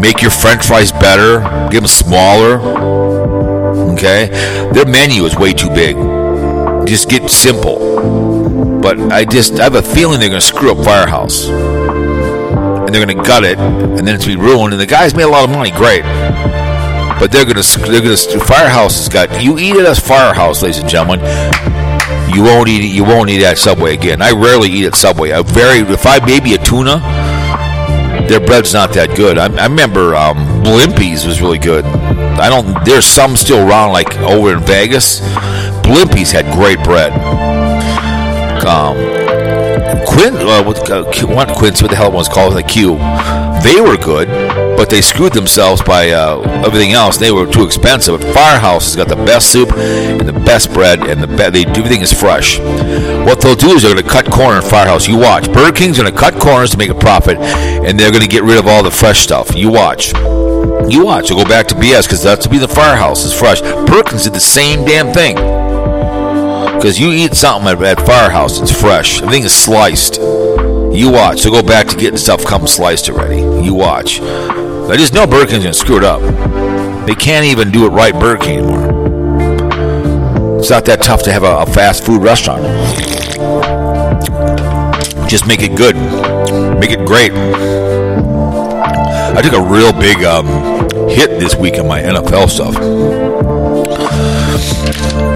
Make your French fries better. Give them smaller. Okay, their menu is way too big. Just get simple. But I just I have a feeling they're going to screw up Firehouse, and they're going to gut it, and then it's be ruined. And the guys made a lot of money, great. But they're going to they're going to Firehouse has got you eat it as Firehouse, ladies and gentlemen. You won't eat it. You won't eat at Subway again. I rarely eat at Subway. I very if I maybe a tuna, their bread's not that good. I, I remember um, Blimpies was really good. I don't. There's some still around, like over in Vegas. Blimpies had great bread. Um, Quinn, uh, what, uh, what the hell was called? The Q. They were good, but they screwed themselves by uh, everything else. They were too expensive. But Firehouse has got the best soup and the best bread, and the be- they do everything is fresh. What they'll do is they're going to cut corner in Firehouse. You watch. Burger King's going to cut corners to make a profit, and they're going to get rid of all the fresh stuff. You watch. You watch. You'll go back to BS because that's to be the Firehouse is fresh. Perkins did the same damn thing. Because you eat something at, at Firehouse, it's fresh. Everything is sliced. You watch. So go back to getting stuff come sliced already. You watch. I just know Burger King's it up. They can't even do it right Burger King anymore. It's not that tough to have a, a fast food restaurant. Just make it good. Make it great. I took a real big um, hit this week in my NFL stuff.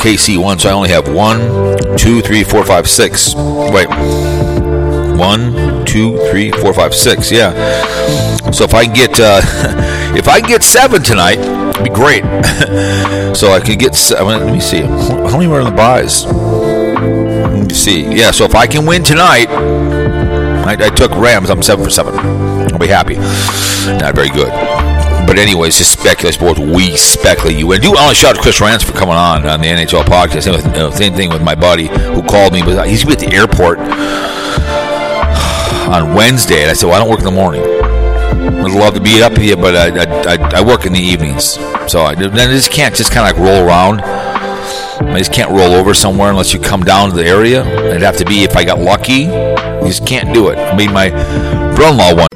KC one, so I only have one, two, three, four, five, six. Wait, one, two, three, four, five, six. Yeah. So if I can get uh, *laughs* if I can get seven tonight, it'd be great. *laughs* so I could get seven. Let me see. How many were in the buys? Let me see. Yeah. So if I can win tonight, I, I took Rams. I'm seven for seven. I'll be happy. Not very good. But anyways, just speculate sports. We speculate you. And do want to shout out to Chris Rance for coming on on the NHL podcast. Same, with, uh, same thing with my buddy who called me, but he's at the airport *sighs* on Wednesday. And I said, "Well, I don't work in the morning. I'd love to be up here, but I I, I, work in the evenings, so I, I just can't just kind of like roll around. I just can't roll over somewhere unless you come down to the area. It'd have to be if I got lucky. You just can't do it. I mean, my brother-in-law one.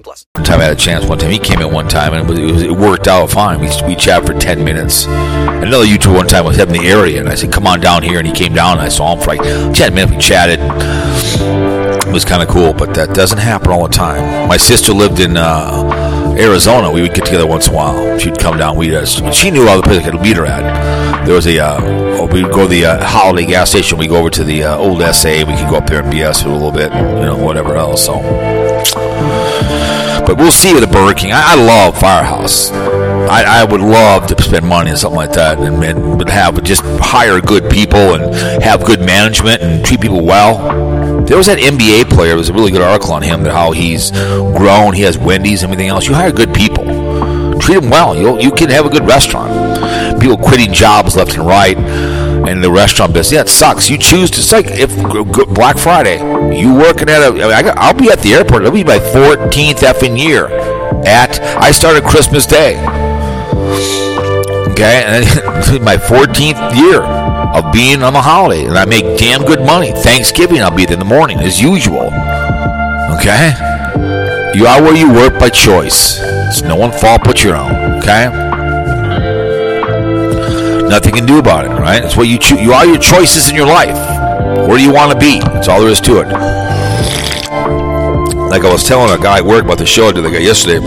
plus. One time I had a chance. One time he came in one time and it, was, it, worked out fine. We, we chatted for 10 minutes. Another YouTuber one time was up in the area and I said, come on down here. And he came down and I saw him for like 10 minutes. We chatted. It was kind of cool, but that doesn't happen all the time. My sister lived in uh, Arizona. We would get together once in a while. She'd come down. We uh, she knew all the places I could meet her at. There was a uh, we'd go to the uh, Holiday gas station. We go over to the uh, old SA. We could go up there and BS for a little bit, you know, whatever else. So, but we'll see with the Burger King. I, I love Firehouse. I, I, would love to spend money on something like that and, and have just hire good people and have good management and treat people well. There was that NBA player. There was a really good article on him, how he's grown. He has Wendy's and everything else. You hire good people, treat them well. You you can have a good restaurant. People quitting jobs left and right, and the restaurant business. Yeah, it sucks. You choose to. Like if Black Friday, you working at a. I'll be at the airport. It'll be my 14th effing year. At I started Christmas Day. Okay, Okay, and *laughs* my 14th year of being on the holiday, and I make damn good money. Thanksgiving, I'll be there in the morning as usual. Okay, you are where you work by choice. It's no one fault but your own. Okay, nothing can do about it. Right? It's what you choose. You are your choices in your life. Where do you want to be? That's all there is to it. Like I was telling a guy at work about the show I did the guy yesterday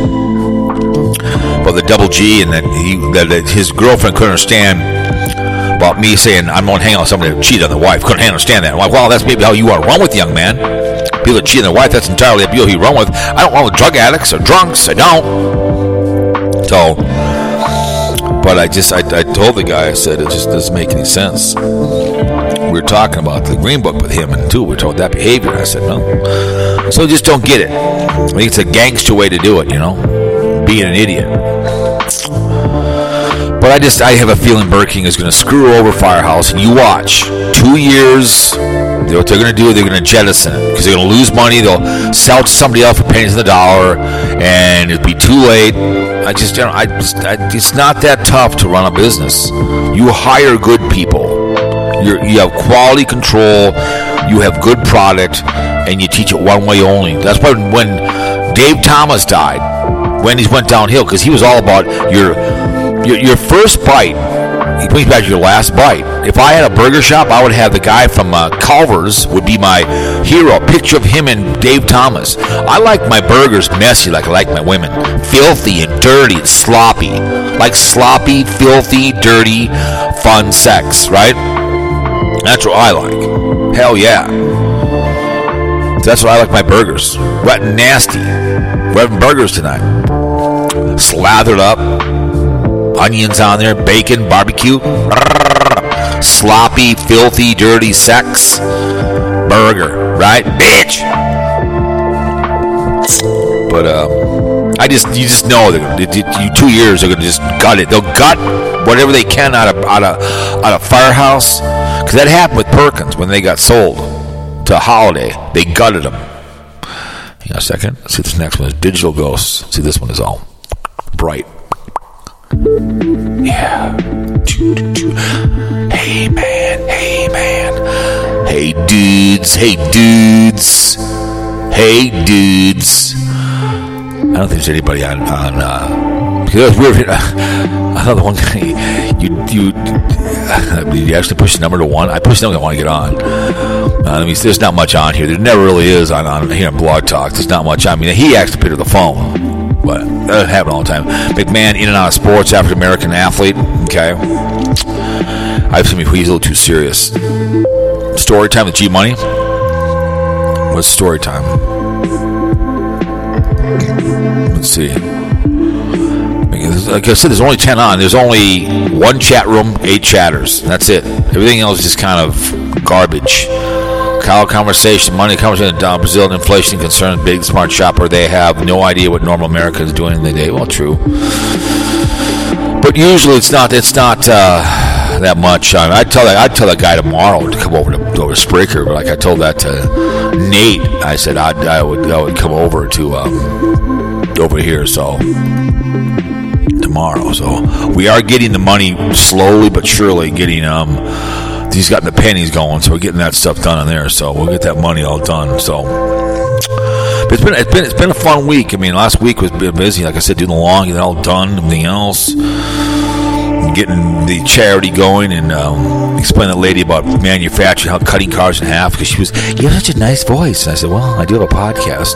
about the double G, and that he that, his girlfriend couldn't understand about me saying I'm going to hang out with somebody that cheated on their wife. Couldn't understand that. I'm like, well, that's maybe how you are wrong with young man. People that cheat on their wife, that's entirely up to who you run with. I don't run with drug addicts or drunks. I don't. So, but I just I, I told the guy I said it just doesn't make any sense. We were talking about the green book with him and too. We were talking about that behavior. I said no. So just don't get it. I think it's a gangster way to do it. You know, being an idiot. But I just I have a feeling Burger King is going to screw over Firehouse, and you watch. Two years, what they're going to do, they're going to jettison it because they're going to lose money. They'll sell to somebody else for pennies on the dollar, and it'll be too late. I just, you know, I just, I, it's not that tough to run a business. You hire good people. You're, you have quality control. You have good product, and you teach it one way only. That's why when Dave Thomas died, Wendy's went downhill because he was all about your your, your first bite. He brings back your last bite. If I had a burger shop, I would have the guy from uh, Culver's would be my hero. Picture of him and Dave Thomas. I like my burgers messy, like I like my women, filthy and dirty and sloppy, like sloppy, filthy, dirty, fun sex. Right? That's what I like. Hell yeah. That's what I like my burgers. Wet and nasty. We're having burgers tonight. Slathered up. Onions on there, bacon, barbecue. Sloppy, filthy, dirty sex. Burger, right? Bitch! But, uh, I just, you just know that you two years they're gonna just gut it. They'll gut whatever they can out of out of out of Firehouse, because that happened with Perkins when they got sold to Holiday. They gutted them. Hang on a second. See this next one is Digital Ghosts. See this one is all bright. Yeah. Hey man, hey man. Hey dudes, hey dudes. Hey dudes. I don't think there's anybody on on uh because we're *laughs* another one guy you you you actually push the number to one? I pushed the number I want to get on. Uh, I mean, there's not much on here. There never really is on, on here on Blog Talk. There's not much. I mean, he actually picked up the phone, but that happens all the time. McMahon in and out of sports, African American athlete. Okay, I've seen him. He's a little too serious. Story time with G Money. What's story time? Let's see. Like I said, there's only 10 on. There's only one chat room, eight chatters. That's it. Everything else is just kind of garbage. Kyle conversation, money conversation, down Brazil, inflation concerns, big smart shopper. They have no idea what normal America is doing in the day. Well, true. But usually it's not. It's not uh, that much. I, mean, I tell that I tell that guy tomorrow to come over to over to Spreaker. But like I told that to Nate, I said I'd, I would I would come over to um, over here. So tomorrow. So we are getting the money slowly but surely. Getting um, he's got the pennies going, so we're getting that stuff done in there. So we'll get that money all done. So. But it's been it's been it's been a fun week. I mean, last week was busy. Like I said, doing the long, getting all done, everything else, getting the charity going, and um, explaining to the lady about manufacturing, how cutting cars in half because she was, you have such a nice voice. And I said, well, I do have a podcast.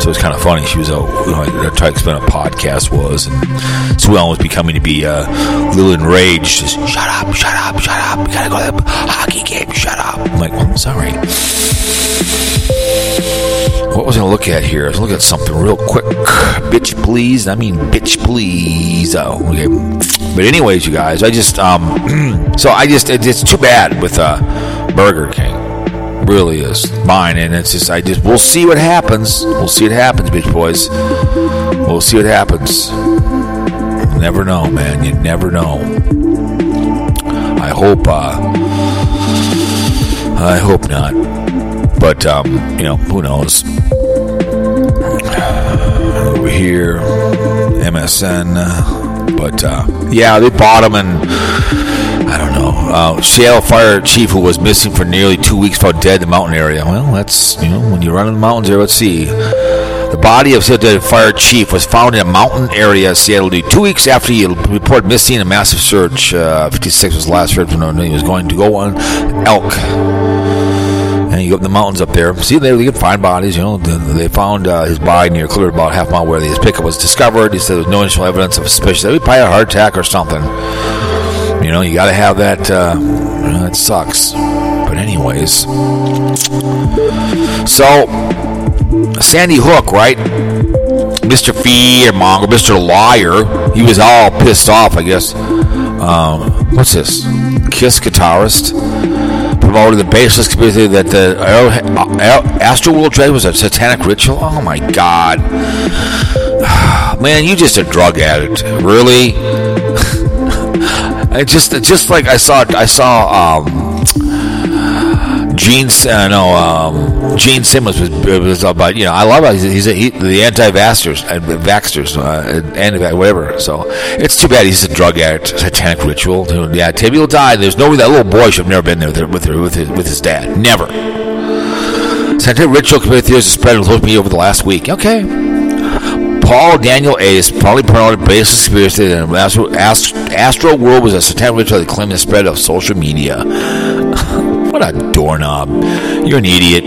So it was kind of funny. She was, oh, you know, I tried to explain what a podcast was, and Sue Ellen was becoming to be uh, a little enraged. Just shut up, shut up, shut up. We gotta go to the hockey game. Shut up. I'm like, well, sorry. What was I to look at here? I was looking at something real quick. Bitch, please. I mean, bitch, please. Oh, okay. But anyways, you guys, I just um, *clears throat* so I just it's too bad with uh, Burger King. Really is mine, and it's just I just we'll see what happens. We'll see what happens, bitch boys. We'll see what happens. You never know, man. You never know. I hope. uh I hope not. But um, you know, who knows? Over here, MSN. But uh, yeah, they bought them and I don't know. Uh, Seattle fire chief who was missing for nearly two weeks found dead in the mountain area. Well, that's you know when you run in the mountains there. Let's see. The body of Seattle fire chief was found in a mountain area of Seattle two weeks after he reported missing in a massive search. Uh, 56 was the last from him. He was going to go on elk. And you go up in the mountains up there. See, they, they could find bodies. You know, they found uh, his body near clear about half mile where his pickup was discovered. He said there was no initial evidence of suspicion. He probably had a heart attack or something. You know, you got to have that. Uh, it sucks. But anyways, so Sandy Hook, right? Mr. Fearmonger, Mr. Liar, he was all pissed off, I guess. Um, what's this? Kiss guitarist promoted the baseless conspiracy that the Astro World Trade was a satanic ritual. Oh my God, *sighs* man, you just a drug addict, really? *laughs* I just, just like I saw, I saw. Um, Gene, uh, no, um, Gene Simmons was, was about, you know, I love it. He's, he's a, he, the anti-vaxxers, uh, vaxxers, uh, anti whatever. So it's too bad he's a drug addict, satanic ritual. Yeah, Timmy will die. There's no way that little boy should have never been there with her, with, her, with, his, with his dad. Never. Satanic ritual committed theories spread with me over the last week. Okay. Paul Daniel Ace probably promoted baseless conspiracy that Astro, Astro World was a satanic ritual that claimed the spread of social media. *laughs* What a doorknob. You're an idiot.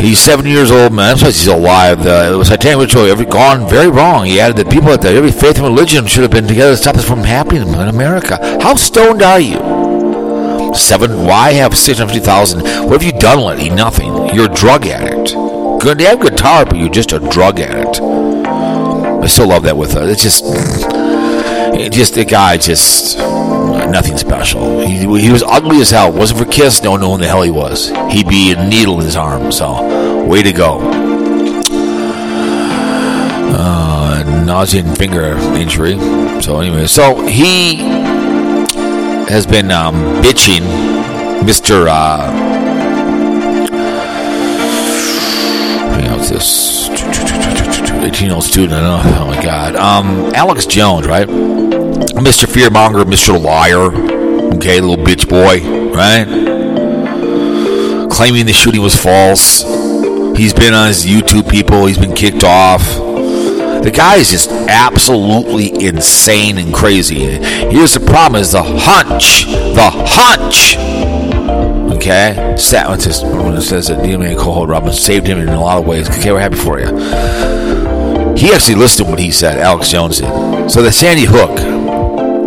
He's seven years old, man. I'm surprised he's alive. The, was satanic ritual every, gone very wrong. He added that people at every faith and religion should have been together to stop this from happening in America. How stoned are you? Seven. Why have 650,000? What have you done lately? Nothing. You're a drug addict. Good They have guitar, but you're just a drug addict. I still love that with her. It's just, it just the guy just nothing special. He, he was ugly as hell. Wasn't for Kiss, no one who the hell he was. He'd be a needle in his arm. So, way to go. Uh, nauseating finger injury. So anyway, so he has been um, bitching, Mister. Uh, this? 18 year old student. I know. Oh my God. Um, Alex Jones, right? Mr. Fearmonger, Mr. Liar, okay, little bitch boy, right? Claiming the shooting was false. He's been on his YouTube people, he's been kicked off. The guy is just absolutely insane and crazy. Here's the problem is the hunch. The hunch. Okay? Sat with it says that DNA Cold Robin saved him in a lot of ways. Okay, we're happy for you. He actually listened to what he said, Alex Jones did. So the Sandy Hook,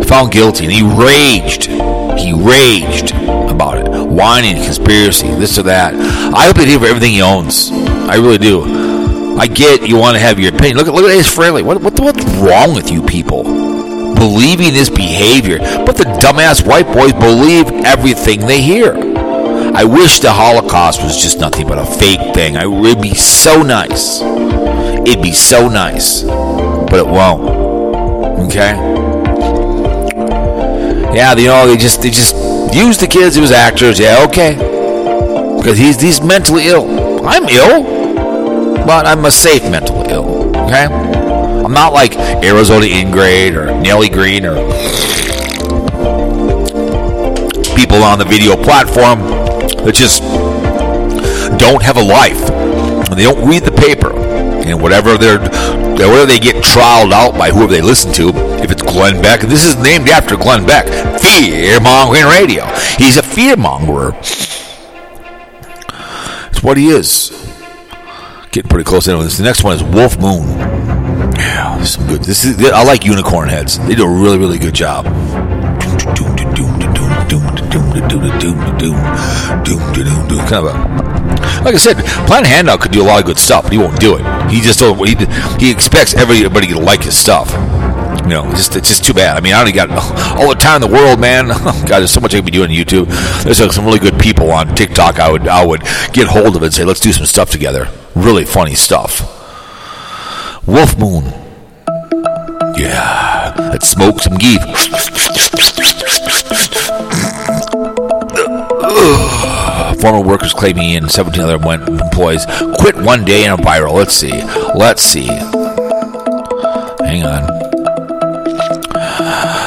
found guilty, and he raged. He raged about it, whining, conspiracy, this or that. I hope they do for everything he owns. I really do. I get you want to have your opinion. Look at look at Ace Frehley. What, what what's wrong with you people? Believing this behavior, but the dumbass white boys believe everything they hear. I wish the Holocaust was just nothing but a fake thing. I, it'd be so nice. It'd be so nice, but it won't. Okay. Yeah, you know, they just they just use the kids it was actors. Yeah, okay. Because he's he's mentally ill. I'm ill, but I'm a safe mentally ill. Okay. I'm not like Arizona Ingrate or Nelly Green or people on the video platform that just don't have a life. And they don't read the paper. And whatever they're whatever they get trialed out by whoever they listen to if it's Glenn Beck this is named after Glenn Beck fear mongering radio. He's a fear mongerer it's what he is. Getting pretty close in this. The next one is Wolf Moon. Yeah some good. This is I like unicorn heads. They do a really really good job kind of a like I said, Planet Handout could do a lot of good stuff, but he won't do it. He just don't. He, he expects everybody to like his stuff. You know, just, it's just too bad. I mean, I only got *laughs* all the time in the world, man. *laughs* Oh, God, there's so much I could be doing on YouTube. There's like some really good people on TikTok. I would I would get hold of and say, let's do some stuff together. Really funny stuff. Wolf Moon. Yeah, let's smoke some geef. Former workers claiming he and 17 other employees quit one day in a viral. Let's see. Let's see. Hang on.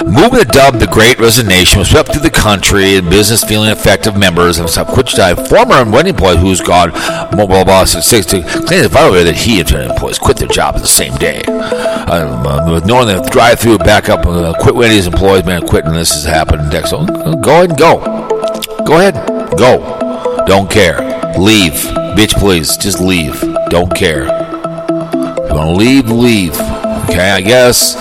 Movement to dub the Great Resignation was swept through the country and business feeling effective members of died former wedding employee who's gone mobile boss at six to claim the violator that he and employees quit their job the same day. Um, uh, with knowing the drive through back up, uh, quit Wendy's employees, man, quitting this has happened. So go ahead and go. Go ahead. Go. Don't care. Leave. Bitch, please. Just leave. Don't care. You want to leave, leave. Okay, I guess.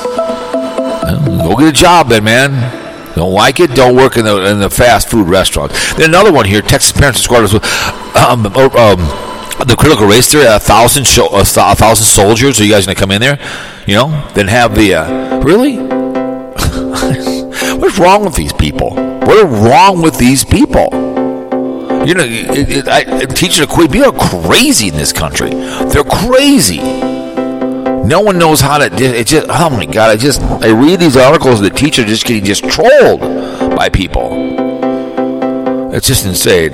Go get a job then, man. Don't like it? Don't work in the in the fast food restaurant. Then another one here: Texas parents and squatters. Um, um, the critical race theory: a thousand show, a, th- a, thousand soldiers. Are you guys going to come in there? You know, then have the uh, really. *laughs* What's wrong with these people? What is wrong with these people? You know, it, it, I, teachers are crazy. people are crazy in this country. They're crazy. No one knows how to. It just. Oh my god! I just. I read these articles. The teachers just getting just trolled by people. It's just insane.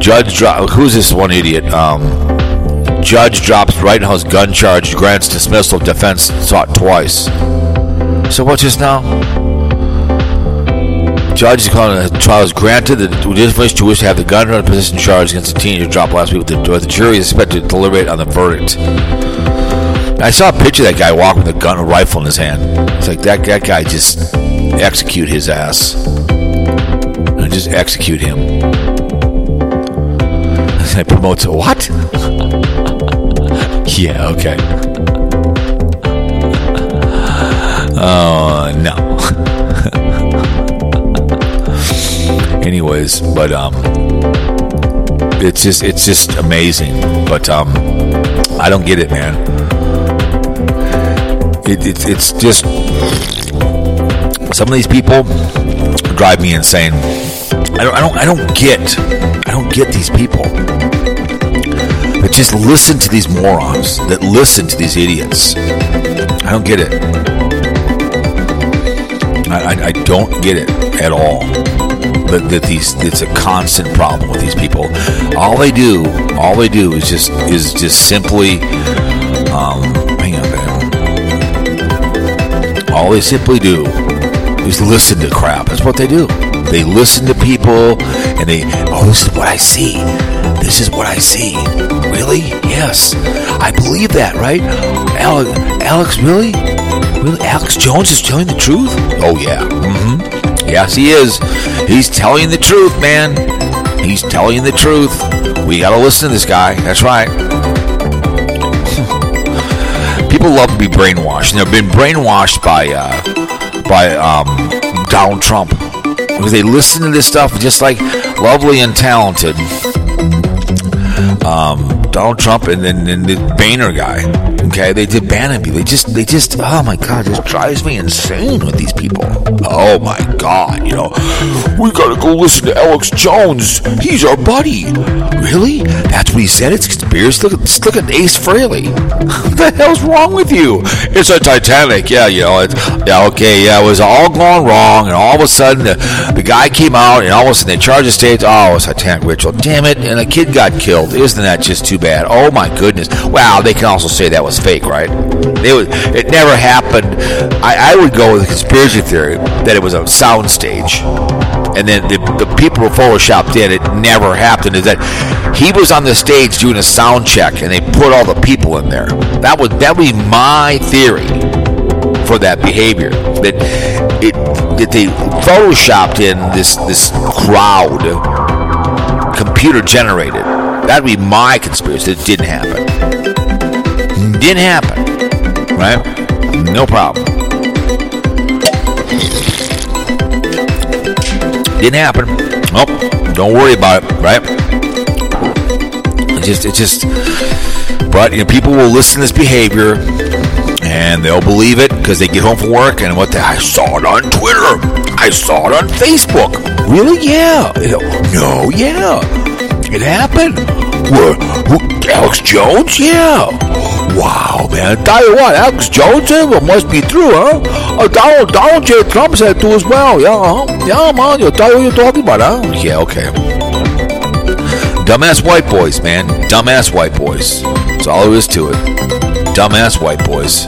Judge drop. Who's this one idiot? Um, judge drops White gun charge. Grants dismissal. Defense sought twice. So what just now? Judge calling the trial is granted. The defense to wish to have the gun run position charge against the teenager dropped last week. The, the jury is expected to deliberate on the verdict. I saw a picture of that guy walking with a gun, a rifle in his hand. It's like that, that guy just execute his ass. And just execute him. I promote to what? *laughs* yeah, okay. *laughs* Oh, uh, no. *laughs* anyways but um it's just it's just amazing but um i don't get it man. It, it, it's just some of these people drive me insane. I don't, I don't i don't get i don't get these people that just listen to these morons that listen to these idiots. I don't get it. I, I, I don't get it at all that, that these it's a constant problem with these people. All they do, all they do is just is just simply um, hang on, man. All they simply do is listen to crap. That's what they do. They listen to people and they oh this is what I see. This is what I see. Really? Yes. I believe that, right? Alex, Alex really? Really? Alex Jones is telling the truth? Oh yeah. Mm-hmm. Yes, he is. He's telling the truth, man. He's telling the truth. We got to listen to this guy. That's right. *laughs* People love to be brainwashed. And they've been brainwashed by uh, by um, Donald Trump because they listen to this stuff just like lovely and talented um, Donald Trump and then the Boehner guy. Okay, they did Bannaby. They just, they just, oh my god, this drives me insane with these people. Oh my god, you know, we gotta go listen to Alex Jones. He's our buddy. Really? That's what he said. It's conspiracy. Look at, look at Ace Frehley. what the hell's wrong with you? It's a Titanic. Yeah, you know, it's yeah, okay, yeah, it was all gone wrong, and all of a sudden the, the guy came out, and all of a sudden they charged the state. Oh, it's a Titanic ritual. Damn it! And a kid got killed. Isn't that just too bad? Oh my goodness. Wow, they can also say that was fake, right? They would, it never happened. I, I would go with a conspiracy theory that it was a sound stage. And then the, the people were photoshopped in. It never happened. Is that he was on the stage doing a sound check, and they put all the people in there. That would that would be my theory for that behavior. That it that they photoshopped in this this crowd, computer generated. That'd be my conspiracy. It didn't happen. Didn't happen. Right? No problem. Didn't happen. Oh, don't worry about it, right? It just, it just, but you know, people will listen to this behavior and they'll believe it because they get home from work and what the, I saw it on Twitter. I saw it on Facebook. Really? Yeah. No, yeah. It happened. What? Alex Jones? Yeah. Wow, man. Tell you what, Alex Jones must be true, huh? Uh, Donald, Donald J. Trump said too as well. Yeah, huh? Yeah, man. You tell you what you're talking about, huh? Yeah, okay. Dumbass white boys, man. Dumbass white boys. That's all there is to it. Dumbass white boys.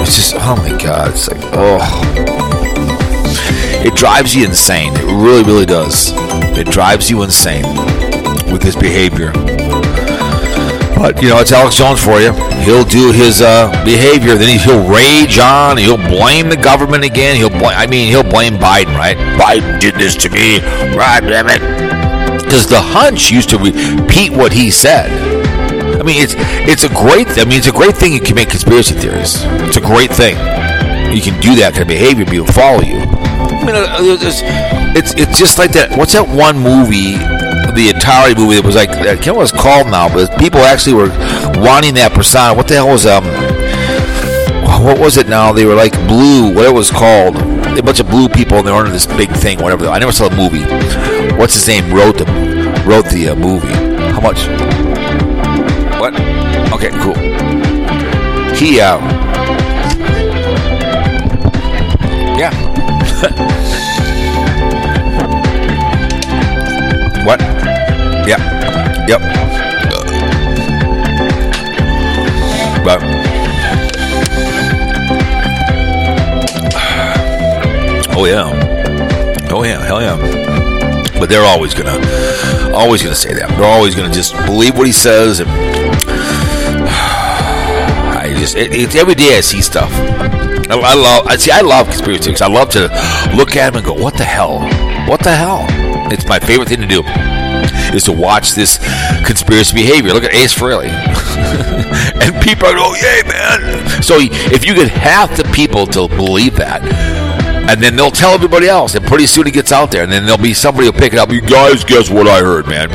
It's just, oh my God. It's like, oh. It drives you insane. It really, really does. It drives you insane with his behavior. But, you know, it's Alex Jones for you. He'll do his uh, behavior, then he'll rage on, he'll blame the government again. He'll blame, I mean, he'll blame Biden, right? Biden did this to me. Right, damn it. Because the hunch used to repeat what he said. I mean, it's it's a great. I mean, it's a great thing you can make conspiracy theories. It's a great thing. You can do that kind of behavior. People follow you. I mean, uh, it's it's, it's just like that. What's that one movie? The Avatar movie that was like I can't remember what it's called now, but people actually were wanting that persona. What the hell was um? What was it now? They were like blue. What it was called? A bunch of blue people, and they were under this big thing. Whatever. I never saw the movie. What's his name? Wrote the wrote the uh, movie. How much? What? Okay, cool. He uh Yeah. *laughs* Yep. But Oh yeah. Oh yeah, hell yeah. But they're always gonna always gonna say that. They're always gonna just believe what he says and *sighs* I just it, it's every day I see stuff. I, I love I see I love conspiracy theories. I love to look at them and go, What the hell? What the hell? It's my favorite thing to do. Is to watch this conspiracy behavior. Look at Ace Frehley. *laughs* and people are oh yay man. So if you get half the people to believe that, and then they'll tell everybody else, and pretty soon it gets out there, and then there'll be somebody who'll pick it up. You guys, guess what I heard, man?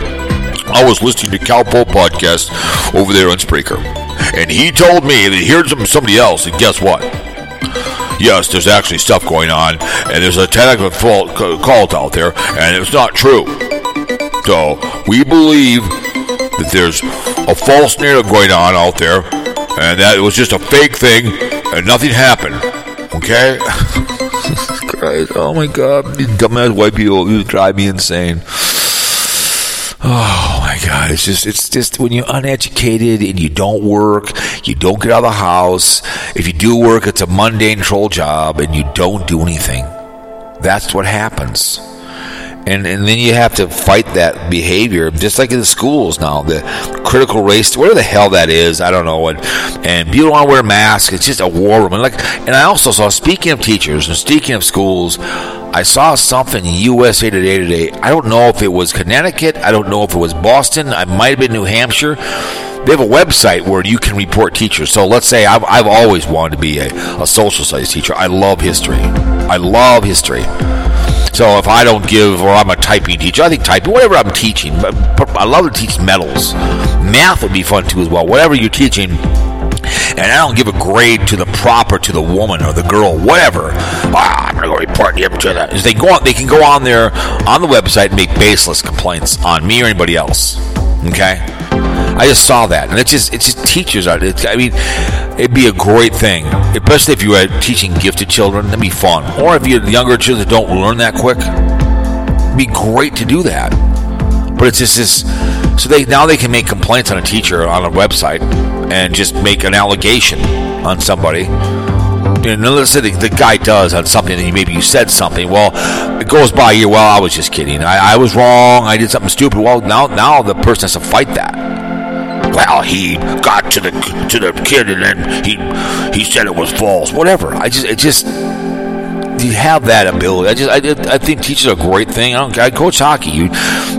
I was listening to Calpol podcast over there on Spreaker, and he told me that he heard from somebody else, and guess what? Yes, there's actually stuff going on, and there's a technical fault cult out there, and it's not true. So we believe that there's a false narrative going on out there, and that it was just a fake thing, and nothing happened. Okay. *laughs* Christ. Oh my God. These dumbass white people you drive me insane. Oh my God. It's just, it's just when you're uneducated and you don't work, you don't get out of the house. If you do work, it's a mundane troll job and you don't do anything. That's what happens. And, and then you have to fight that behavior, just like in the schools now. The critical race, whatever the hell that is, I don't know. And, and people don't want to wear masks. It's just a war room. And like, and I also saw, speaking of teachers and speaking of schools, I saw something in USA Today today. I don't know if it was Connecticut. I don't know if it was Boston. I might have been New Hampshire. They have a website where you can report teachers. So let's say I've, I've always wanted to be a, a social studies teacher. I love history. I love history. So if I don't give, or I'm a typing teacher, I think typing, whatever I'm teaching, I love to teach metals. Math would be fun too as well. Whatever you're teaching, and I don't give a grade to the proper to the woman or the girl, whatever. Ah, I'm gonna go report you to that. Is they go on, they can go on there on the website and make baseless complaints on me or anybody else. Okay. I just saw that, and it's just it's just teachers are. It's, I mean, it'd be a great thing, especially if you were teaching gifted children. That'd be fun. Or if you're younger children that don't learn that quick, it'd be great to do that. But it's just this. So they now they can make complaints on a teacher on a website and just make an allegation on somebody. And let's say the, the guy does on something, and maybe you said something. Well, it goes by you. Well, I was just kidding. I, I was wrong. I did something stupid. Well, now now the person has to fight that well, he got to the to the kid and then he he said it was false. Whatever. I just it just you have that ability. I just I, I think teachers are a great thing. I don't. I coach hockey. You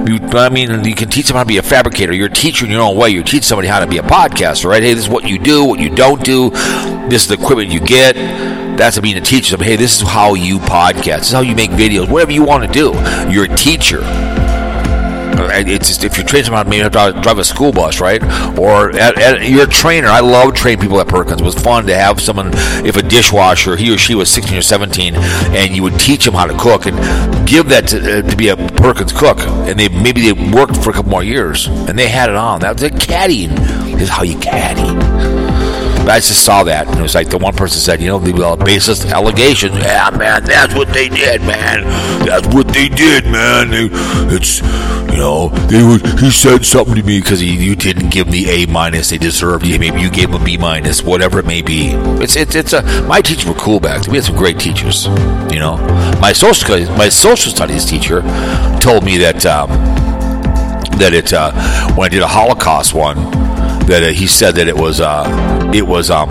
you I mean you can teach them how to be a fabricator. You're a teacher in your own way. You teach somebody how to be a podcaster, right? Hey, this is what you do, what you don't do. This is the equipment you get. That's being a teacher. Is. Hey, this is how you podcast. This is how you make videos. Whatever you want to do. You're a teacher it's if you're training someone maybe you have to drive a school bus, right? Or at, at, you're a trainer. I love training people at Perkins. It was fun to have someone, if a dishwasher, he or she was 16 or 17, and you would teach them how to cook and give that to, uh, to be a Perkins cook. And they maybe they worked for a couple more years, and they had it on. That was a caddying is how you caddy. I just saw that, and it was like the one person said, you know, the uh, baseless allegations. Yeah, man, that's what they did, man. That's what they did, man. They, it's, you know, they would. He said something to me because you didn't give me A minus. They deserved. You maybe you gave them a B minus, whatever it may be. It's it's it's a. My teachers were cool back. We had some great teachers. You know, my social my social studies teacher told me that. Um, that it uh, when I did a Holocaust one that uh, he said that it was uh, it was um,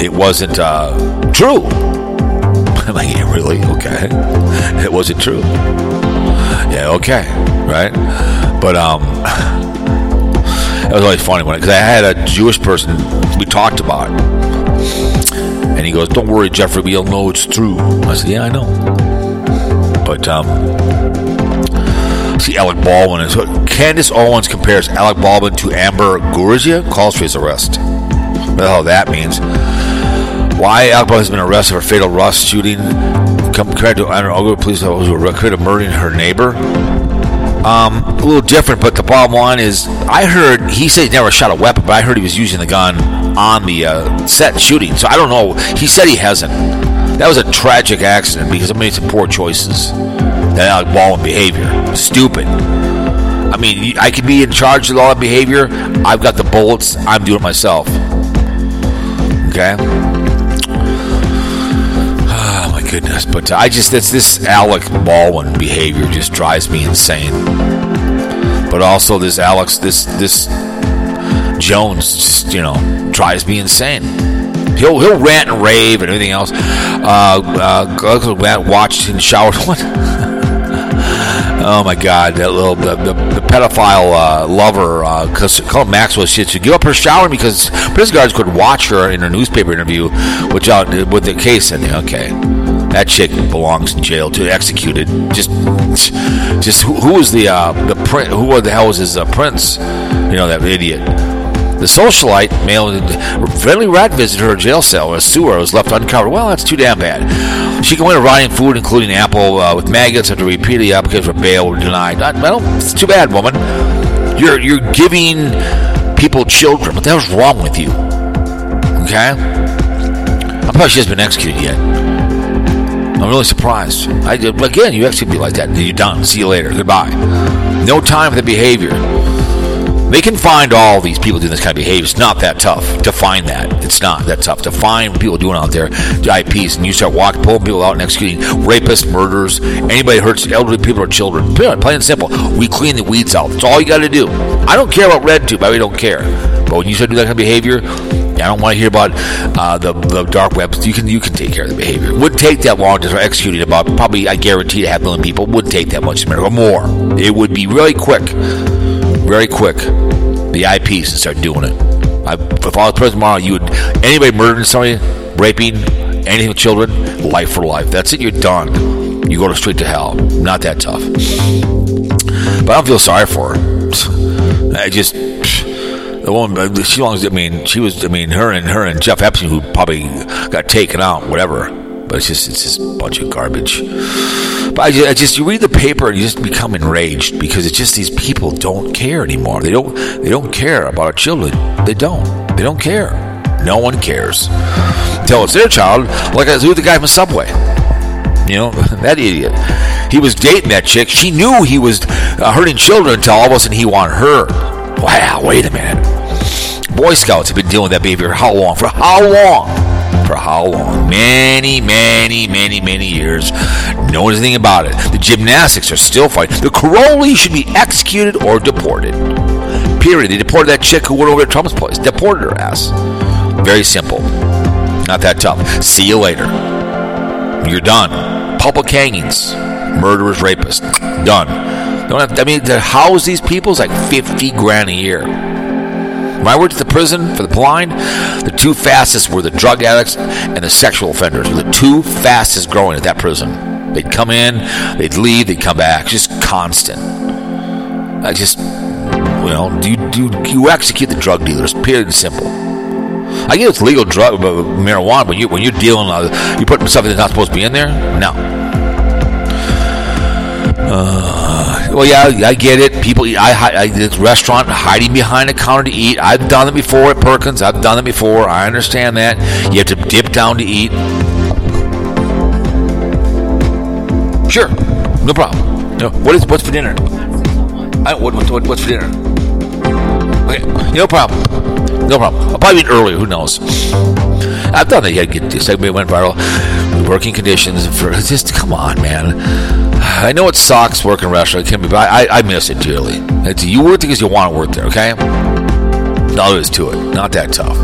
it wasn't uh, true. *laughs* I'm like, yeah, really? Okay, *laughs* it wasn't true. Yeah, okay, right? But um, *laughs* it was always funny when because I had a Jewish person we talked about, and he goes, "Don't worry, Jeffrey, we all know it's true." I said, "Yeah, I know." But um, see, Alec Baldwin is. Candace Owens compares Alec Baldwin to Amber Guyger, calls for his arrest. What the hell that means? Why Alec Baldwin has been arrested for fatal rust shooting compared to Andrew police officers who of murdering her neighbor? Um, a little different, but the bottom line is, I heard he said he never shot a weapon, but I heard he was using the gun on the uh, set shooting. So I don't know. He said he hasn't. That was a tragic accident because I made some poor choices. That Baldwin behavior, stupid. I mean, I could be in charge of all that behavior. I've got the bullets. I'm doing it myself. Okay. Oh my goodness! But I just it's this Alec Baldwin behavior just drives me insane. But also this Alex, this this Jones, just you know, drives me insane. He'll he'll rant and rave and everything else. Uh, uh, watched and showered *laughs* one. Oh my God, that little the, the, the pedophile uh, lover, uh, called Maxwell, should give up her showering because prison guards could watch her in her newspaper interview without with the case in there. Okay, that chick belongs in jail to executed. Just, just who, who was the uh, the prince? Who the hell was his uh, prince? You know that idiot. The socialite male friendly rat visited her jail cell. A sewer was left uncovered. Well, that's too damn bad. She can win a rotting food, including apple uh, with maggots, after repeatedly applications for bail were denied. Well, it's too bad, woman. You're you're giving people children. What the hell's wrong with you? Okay. I'm probably she hasn't been executed yet. I'm really surprised. I, again, you execute me like that. You're done. See you later. Goodbye. No time for the behavior. They can find all these people doing this kind of behavior. It's not that tough to find that. It's not that tough to find people doing out there the IPs, and you start walking, pulling people out and executing rapists, murderers, anybody hurts elderly people or children. Plain and simple. We clean the weeds out. That's all you got to do. I don't care about RedTube. I really don't care. But when you start doing that kind of behavior, I don't want to hear about uh, the, the dark web. You can you can take care of the behavior. It wouldn't take that long to start executing about probably I guarantee to half million people. It would take that much or more. It would be really quick, very quick. The IPs and start doing it. I, if I was president tomorrow, you would anybody murdering somebody, raping anything with children, life for life. That's it. You're done. You go to straight to hell. Not that tough. But I don't feel sorry for her. I just the woman she longs I mean she was I mean her and her and Jeff Epstein who probably got taken out whatever but it's just it's just a bunch of garbage. But I just, I just, you read the paper and you just become enraged because it's just these people don't care anymore. They don't they don't care about our children. They don't. They don't care. No one cares. Until it's their child like I the guy from Subway. You know *laughs* that idiot. He was dating that chick. She knew he was uh, hurting children until all of a sudden he wanted her. Wow wait a minute. Boy Scouts have been dealing with that behavior how long? For how long? For how long? Many, many, many, many years. No one knows anything about it. The gymnastics are still fighting. The Karolyi should be executed or deported. Period. They deported that chick who went over to Trump's place. Deported her ass. Very simple. Not that tough. See you later. You're done. Public hangings. Murderers, rapists. Done. Don't have, I mean, to house these people is like 50 grand a year. When I worked at the prison for the blind, the two fastest were the drug addicts and the sexual offenders. The two fastest growing at that prison. They'd come in, they'd leave, they'd come back. Just constant. I just, you know, you, you, you execute the drug dealers, period and simple. I get it's legal drug marijuana, but you, when you're dealing, uh, you putting something that's not supposed to be in there. No. Uh, Well, yeah, I get it. People, I, I, I this restaurant hiding behind a counter to eat. I've done it before at Perkins. I've done it before. I understand that. You have to dip down to eat. Sure, no problem. No, what is what's for dinner? I, what, what, what, what's for dinner? Okay, no problem. No problem. I'll probably eat earlier. Who knows? I've done that. Yeah, get this segment went viral. Working conditions for *laughs* just come on, man. I know it sucks working restaurant. It can be, but I, I miss it dearly. It's, you work because you want to work there. Okay. No, there is to it. Not that tough.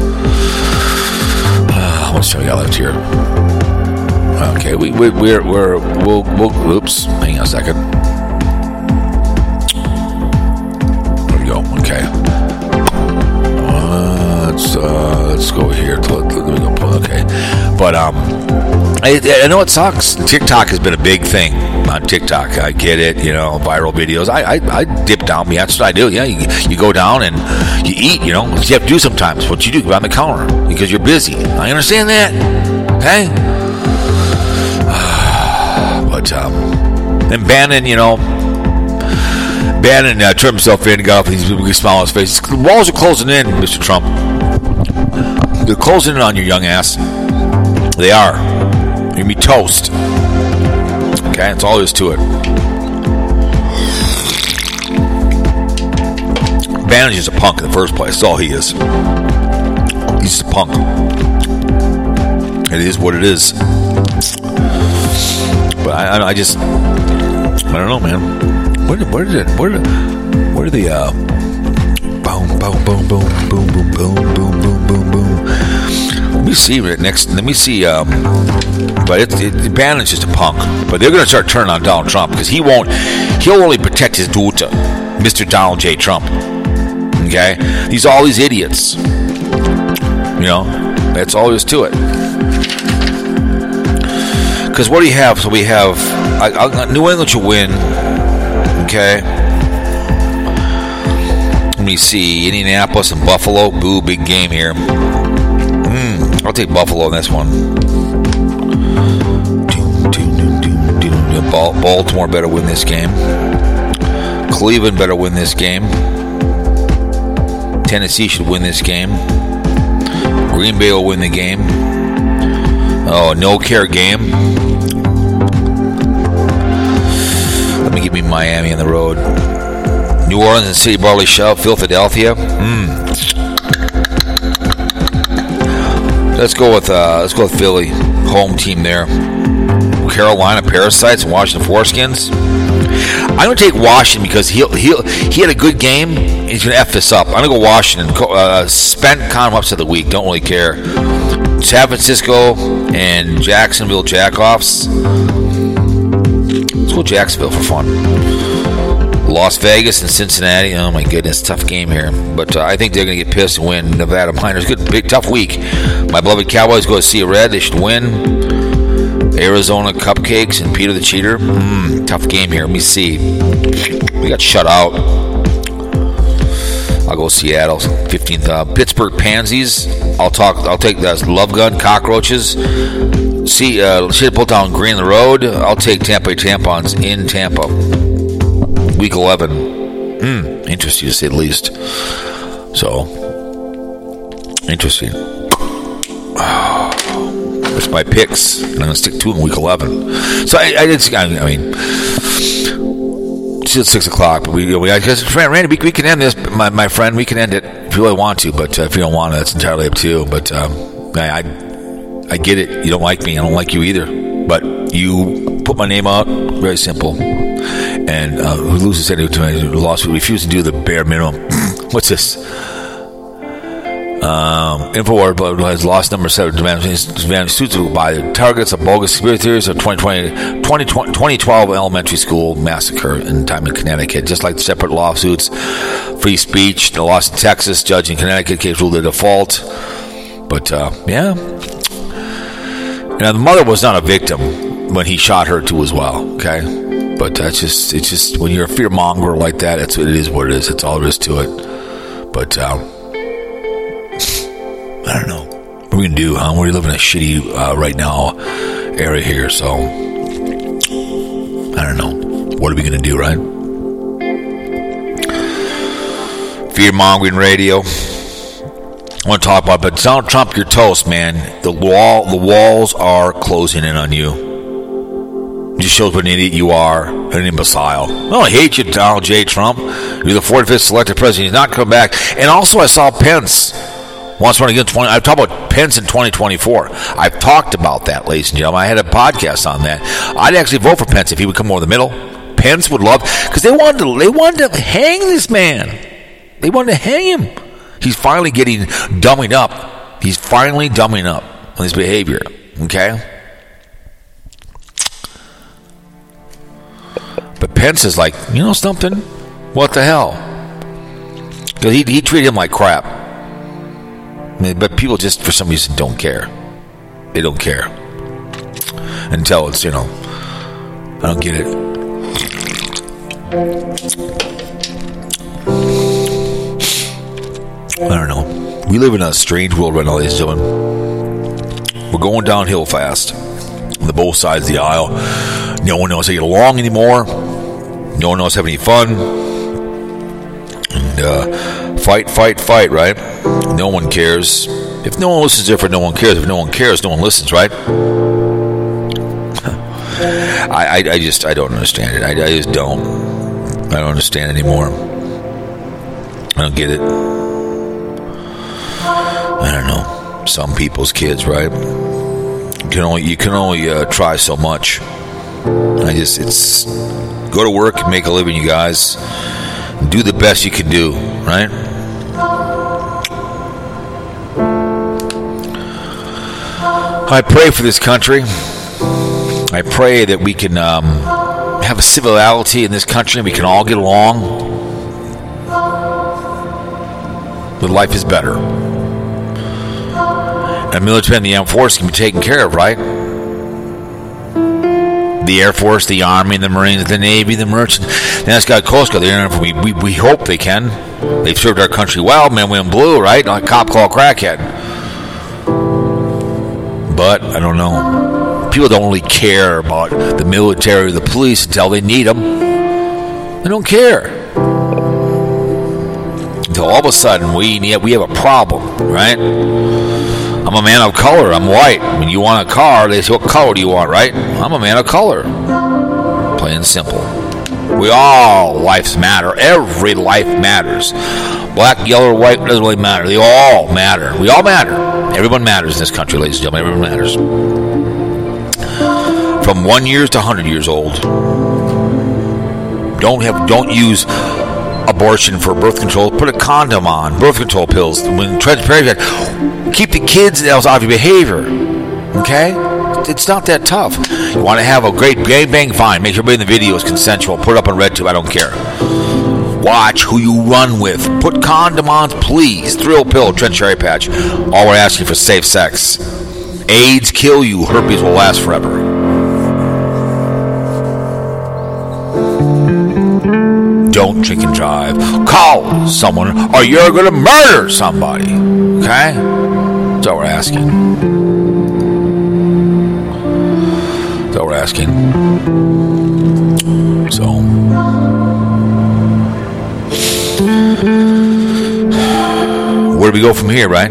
Uh, how much time we got left here? Okay, we, we we're we're we'll, we'll oops. Hang on a second. There we go. Okay. Uh, let's uh, let's go here. Let, let. Okay, but um, I, I know it sucks. TikTok has been a big thing on TikTok. I get it. You know, viral videos. I I, I dip down. Yeah, that's what I do. Yeah, you, you go down and you eat. You know, you have to do sometimes. What you do, go the counter because you're busy. I understand that. Okay. *sighs* But um, and Bannon, you know, Bannon uh, turned himself in, got off his big smile on his face. The walls are closing in, Mr. Trump. They're closing in on your young ass. They are. You're be toast. Okay, that's all there is to it. Just a punk in the first place. That's all he is. He's a punk. It is what it is. But I, I, just, I don't know, man. Where did, where did, it, where did, where did the, uh, boom, boom, boom, boom, boom, boom, boom, boom, boom. Me see it next. Let me see. Um, but it, it, Bannon's just a punk. But they're going to start turning on Donald Trump because he won't. He'll only protect his daughter, Mr. Donald J. Trump. Okay, he's all these idiots. You know, that's all there is to it. Because what do you have? So we have I, I, New England should win. Okay. Let me see. Indianapolis and Buffalo. Boo, big game here. Take Buffalo in this one. Baltimore better win this game. Cleveland better win this game. Tennessee should win this game. Green Bay will win the game. Oh, no care game. Let me give me Miami on the road. New Orleans and City Barley Shove, Philadelphia. Mm. Let's go with uh, let's go with Philly, home team there. Carolina Parasites and Washington Foreskins. I'm gonna take Washington because he he he had a good game. He's gonna f this up. I'm gonna go Washington. Uh, spent of ups of the week. Don't really care. San Francisco and Jacksonville Jackoffs. Let's go Jacksonville for fun. Las Vegas and Cincinnati. Oh my goodness, tough game here. But uh, I think they're going to get pissed and win. Nevada Miners, good, big, tough week. My beloved Cowboys go to see a red. They should win. Arizona Cupcakes and Peter the Cheater. Mm, tough game here. Let me see. We got shut out. I'll go Seattle. 15th. Uh, Pittsburgh Pansies. I'll talk. I'll take that. Love Gun Cockroaches. See, uh, pull down Green the Road. I'll take Tampa Tampons in Tampa. Week 11. Hmm, interesting to say the least. So, interesting. *sighs* That's my picks, and I'm going to stick to in week 11. So, I, I did, I mean, it's at 6 o'clock, but we, we because Randy, we, we can end this, my, my friend, we can end it if you really want to, but uh, if you don't want to, that's entirely up to you. But um, I, I I get it. You don't like me. I don't like you either. But you put my name out. Very simple. And uh, who loses any a lawsuit? Refuse to do the bare minimum. *clears throat* What's this? Um, InfoWars has lost number seven demand suits by the targets of bogus conspiracy theories of 2020, 2020, 2012 elementary school massacre in time in Connecticut. Just like the separate lawsuits, free speech, the loss in Texas, judge in Connecticut case ruled a default. But uh, yeah, now the mother was not a victim when he shot her too as well. Okay, but that's just it's just when you're a fear monger like that, it's it is what it is. It's all there is to it. But um, I don't know. What are we gonna do? Huh? We're living in a shitty uh, right now area here, so I don't know. What are we gonna do, right? fear mongering radio. I want to talk about, but Donald Trump, you're toast, man. The wall, the walls are closing in on you. Just shows what an idiot you are, an imbecile. Oh, I hate you, Donald J. Trump. You're the 45th elected president. He's not coming back. And also, I saw Pence once run again. 20. I've talked about Pence in 2024. I've talked about that, ladies and gentlemen. I had a podcast on that. I'd actually vote for Pence if he would come more in the middle. Pence would love because they wanted to. They wanted to hang this man. They wanted to hang him. He's finally getting dumbing up. He's finally dumbing up on his behavior. Okay. But Pence is like, you know something? What the hell? Because he, he treated him like crap. I mean, but people just, for some reason, don't care. They don't care. Until it's, you know, I don't get it. I don't know. We live in a strange world right now, ladies and gentlemen. We're going downhill fast the both sides of the aisle. No one knows how to get along anymore. No one else have any fun. And uh, fight, fight, fight, right? No one cares. If no one listens, therefore no one cares. If no one cares, no one listens, right? I, I, I just I don't understand it. I, I just don't. I don't understand anymore. I don't get it. I don't know. Some people's kids, right? You can only you can only uh, try so much. I just it's go to work and make a living, you guys. Do the best you can do, right? I pray for this country. I pray that we can um, have a civility in this country and we can all get along. But life is better. And military and the armed force can be taken care of, right? The Air Force, the Army, the Marines, the Navy, the Merchant, the National Coast Guard. We, we, we hope they can. They've served our country well, men, women, blue, right? Like cop call crackhead. But I don't know. People don't really care about the military or the police until they need them. They don't care. Until all of a sudden we we have a problem, right? I'm a man of color. I'm white. When you want a car, they say, "What color do you want?" Right? I'm a man of color. Plain and simple. We all lives matter. Every life matters. Black, yellow, white doesn't really matter. They all matter. We all matter. Everyone matters in this country, ladies and gentlemen. Everyone matters. From one years to hundred years old. Don't have. Don't use abortion for birth control. Put a condom on. Birth control pills. When transparent, keep the kids out of your behavior. Okay. It's not that tough. You want to have a great gang bang? Fine. Make sure everybody in the video is consensual. Put it up on RedTube. I don't care. Watch who you run with. Put condom on, please. Thrill pill, trench cherry patch. All we're asking for safe sex. AIDS kill you. Herpes will last forever. And drive. Call someone, or you're going to murder somebody. Okay? That's all we're asking. That's all we're asking. So. Where do we go from here, right?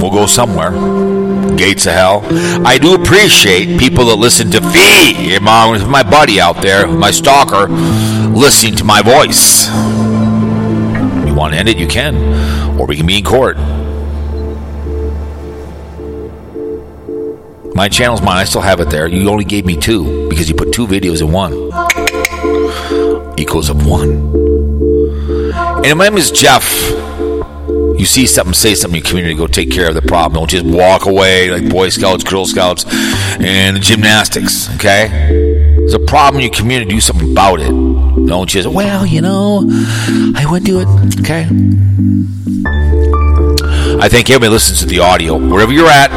We'll go somewhere. Gates of hell. I do appreciate people that listen to me, my buddy out there, my stalker, listening to my voice. You want to end it, you can. Or we can be in court. My channel's mine. I still have it there. You only gave me two because you put two videos in one. Equals of one. And my name is Jeff. You see something, say something in your community, go take care of the problem. Don't just walk away like Boy Scouts, Girl Scouts, and gymnastics, okay? There's a problem in your community, do something about it. Don't just, well, you know, I wouldn't do it, okay? I thank everybody listens to the audio. Wherever you're at,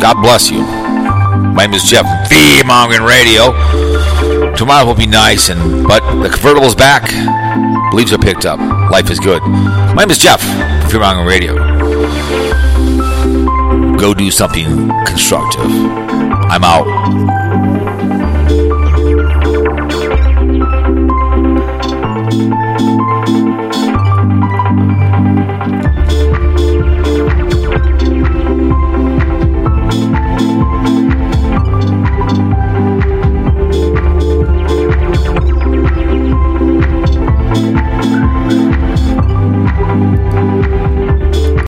God bless you. My name is Jeff The Mongan Radio. Tomorrow will be nice, and but the convertible's back. Leaves are picked up. Life is good. My name is Jeff from Fear Mongering Radio. Go do something constructive. I'm out.